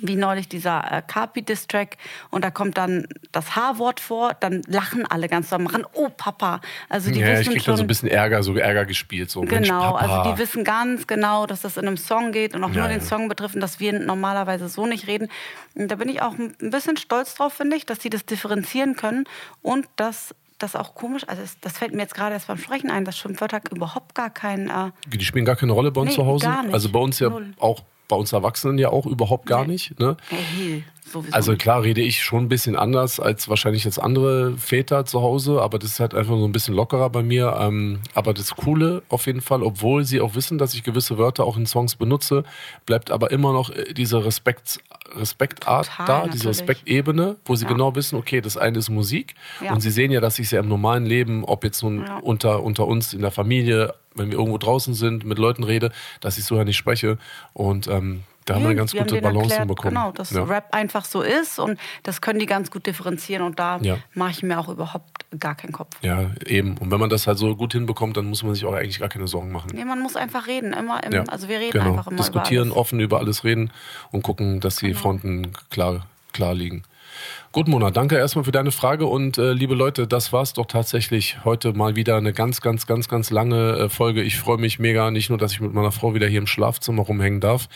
wie neulich dieser äh, Carpi-Distrack und da kommt dann das H-Wort vor, dann lachen alle ganz doll, machen, oh Papa. Also die ja, wissen ich krieg schon, dann so ein bisschen Ärger, so Ärger gespielt. So, genau, Mensch, also die wissen ganz genau, dass das in einem Song geht und auch ja, nur den Song betrifft und dass wir normalerweise so nicht reden. Und da bin ich auch ein bisschen stolz drauf, finde ich, dass die das differenzieren können und dass das auch komisch, also das, das, fällt mir jetzt gerade erst beim Sprechen ein, dass Schimpfwörter überhaupt gar kein... Äh, die spielen gar keine Rolle bei uns nee, zu Hause? Also bei uns ja Null. auch bei uns Erwachsenen ja auch überhaupt gar nee. nicht. Ne? Hey, also klar rede ich schon ein bisschen anders als wahrscheinlich jetzt andere Väter zu Hause, aber das ist halt einfach so ein bisschen lockerer bei mir. Ähm, aber das Coole auf jeden Fall, obwohl sie auch wissen, dass ich gewisse Wörter auch in Songs benutze, bleibt aber immer noch äh, diese Respekt, Respektart Total, da, diese Respektebene, wo sie ja. genau wissen, okay, das eine ist Musik ja. und sie sehen ja, dass ich ja im normalen Leben, ob jetzt nun unter, unter uns in der Familie, wenn wir irgendwo draußen sind, mit Leuten rede, dass ich so ja nicht spreche und ähm, da haben wir eine ganz gute Balance erklärt, bekommen. Genau, dass ja. Rap einfach so ist und das können die ganz gut differenzieren und da ja. mache ich mir auch überhaupt gar keinen Kopf. Ja, eben. Und wenn man das halt so gut hinbekommt, dann muss man sich auch eigentlich gar keine Sorgen machen. Nee, man muss einfach reden. Immer im, ja. Also wir reden genau. einfach immer Diskutieren, über offen über alles reden und gucken, dass die genau. Fronten klar, klar liegen. Gut, Mona, danke erstmal für deine Frage und äh, liebe Leute, das war's doch tatsächlich heute mal wieder eine ganz, ganz, ganz, ganz lange äh, Folge. Ich freue mich mega, nicht nur, dass ich mit meiner Frau wieder hier im Schlafzimmer rumhängen darf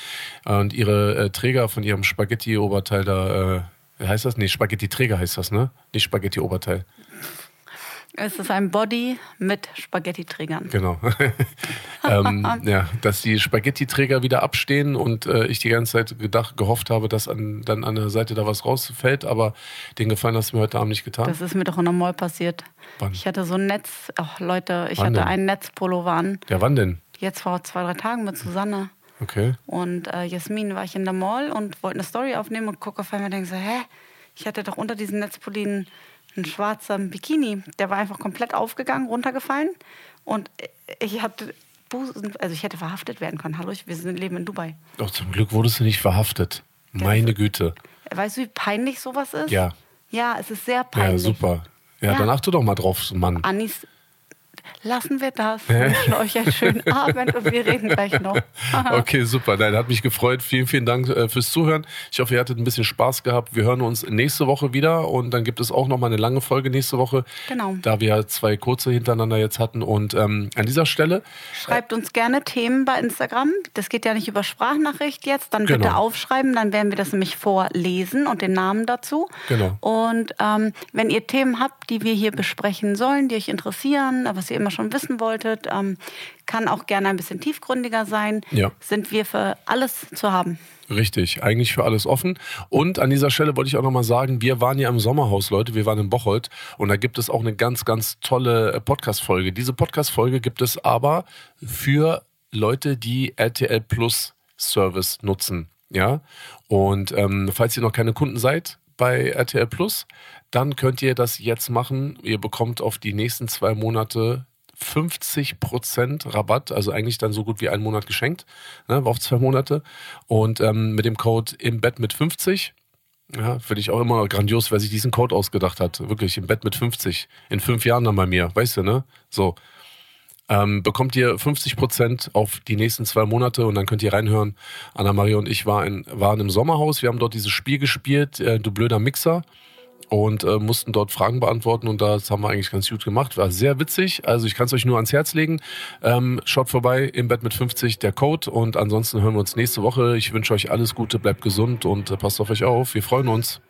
äh, und ihre äh, Träger von ihrem Spaghetti-Oberteil da, äh, wie heißt das? Nee, Spaghetti-Träger heißt das, ne? Nicht Spaghetti-Oberteil. Es ist ein Body mit Spaghetti-Trägern. Genau. *laughs* ähm, *laughs* ja, dass die Spaghetti-Träger wieder abstehen und äh, ich die ganze Zeit gedacht, gehofft habe, dass an, dann an der Seite da was rausfällt, aber den Gefallen hast du mir heute Abend nicht getan. Das ist mir doch normal passiert. Wann? Ich hatte so ein Netz, ach Leute, ich wann hatte denn? einen Netzpullover an. Ja, wann denn? Jetzt vor zwei, drei Tagen mit Susanne. Okay. Und äh, Jasmin war ich in der Mall und wollte eine Story aufnehmen und gucke auf einmal und denke so, hä? Ich hatte doch unter diesen Netzpullinen ein schwarzer Bikini. Der war einfach komplett aufgegangen, runtergefallen. Und ich hatte Busen, also ich hätte verhaftet werden können. Hallo, wir sind, leben in Dubai. Doch, zum Glück wurdest du nicht verhaftet. Meine Güte. Weißt du, wie peinlich sowas ist? Ja. Ja, es ist sehr peinlich. Ja, super. Ja, ja. dann achte doch mal drauf, Mann. Anis lassen wir das. Ich wünsche euch einen schönen *laughs* Abend und wir reden gleich noch. *laughs* okay, super. Nein, hat mich gefreut. Vielen, vielen Dank äh, fürs Zuhören. Ich hoffe, ihr hattet ein bisschen Spaß gehabt. Wir hören uns nächste Woche wieder und dann gibt es auch noch mal eine lange Folge nächste Woche. Genau. Da wir zwei kurze hintereinander jetzt hatten. Und ähm, an dieser Stelle. Schreibt uns gerne Themen bei Instagram. Das geht ja nicht über Sprachnachricht jetzt. Dann bitte genau. aufschreiben. Dann werden wir das nämlich vorlesen und den Namen dazu. Genau. Und ähm, wenn ihr Themen habt, die wir hier besprechen sollen, die euch interessieren, was ihr immer schon wissen wolltet. Ähm, kann auch gerne ein bisschen tiefgründiger sein. Ja. Sind wir für alles zu haben. Richtig, eigentlich für alles offen. Und an dieser Stelle wollte ich auch nochmal sagen, wir waren ja im Sommerhaus, Leute, wir waren in Bocholt und da gibt es auch eine ganz, ganz tolle äh, Podcast-Folge. Diese Podcast-Folge gibt es aber für Leute, die RTL Plus Service nutzen. Ja, und ähm, falls ihr noch keine Kunden seid bei RTL Plus, dann könnt ihr das jetzt machen. Ihr bekommt auf die nächsten zwei Monate 50% Rabatt, also eigentlich dann so gut wie einen Monat geschenkt, ne, auf zwei Monate. Und ähm, mit dem Code im Bett mit 50. Ja, finde ich auch immer grandios, wer sich diesen Code ausgedacht hat. Wirklich, im Bett mit 50. In fünf Jahren dann bei mir, weißt du, ne? So. Ähm, bekommt ihr 50% auf die nächsten zwei Monate und dann könnt ihr reinhören. Anna-Maria und ich war in, waren im Sommerhaus. Wir haben dort dieses Spiel gespielt, äh, Du blöder Mixer und äh, mussten dort Fragen beantworten und das haben wir eigentlich ganz gut gemacht. War sehr witzig. Also ich kann es euch nur ans Herz legen. Ähm, schaut vorbei im Bett mit 50 der Code und ansonsten hören wir uns nächste Woche. Ich wünsche euch alles Gute, bleibt gesund und äh, passt auf euch auf. Wir freuen uns.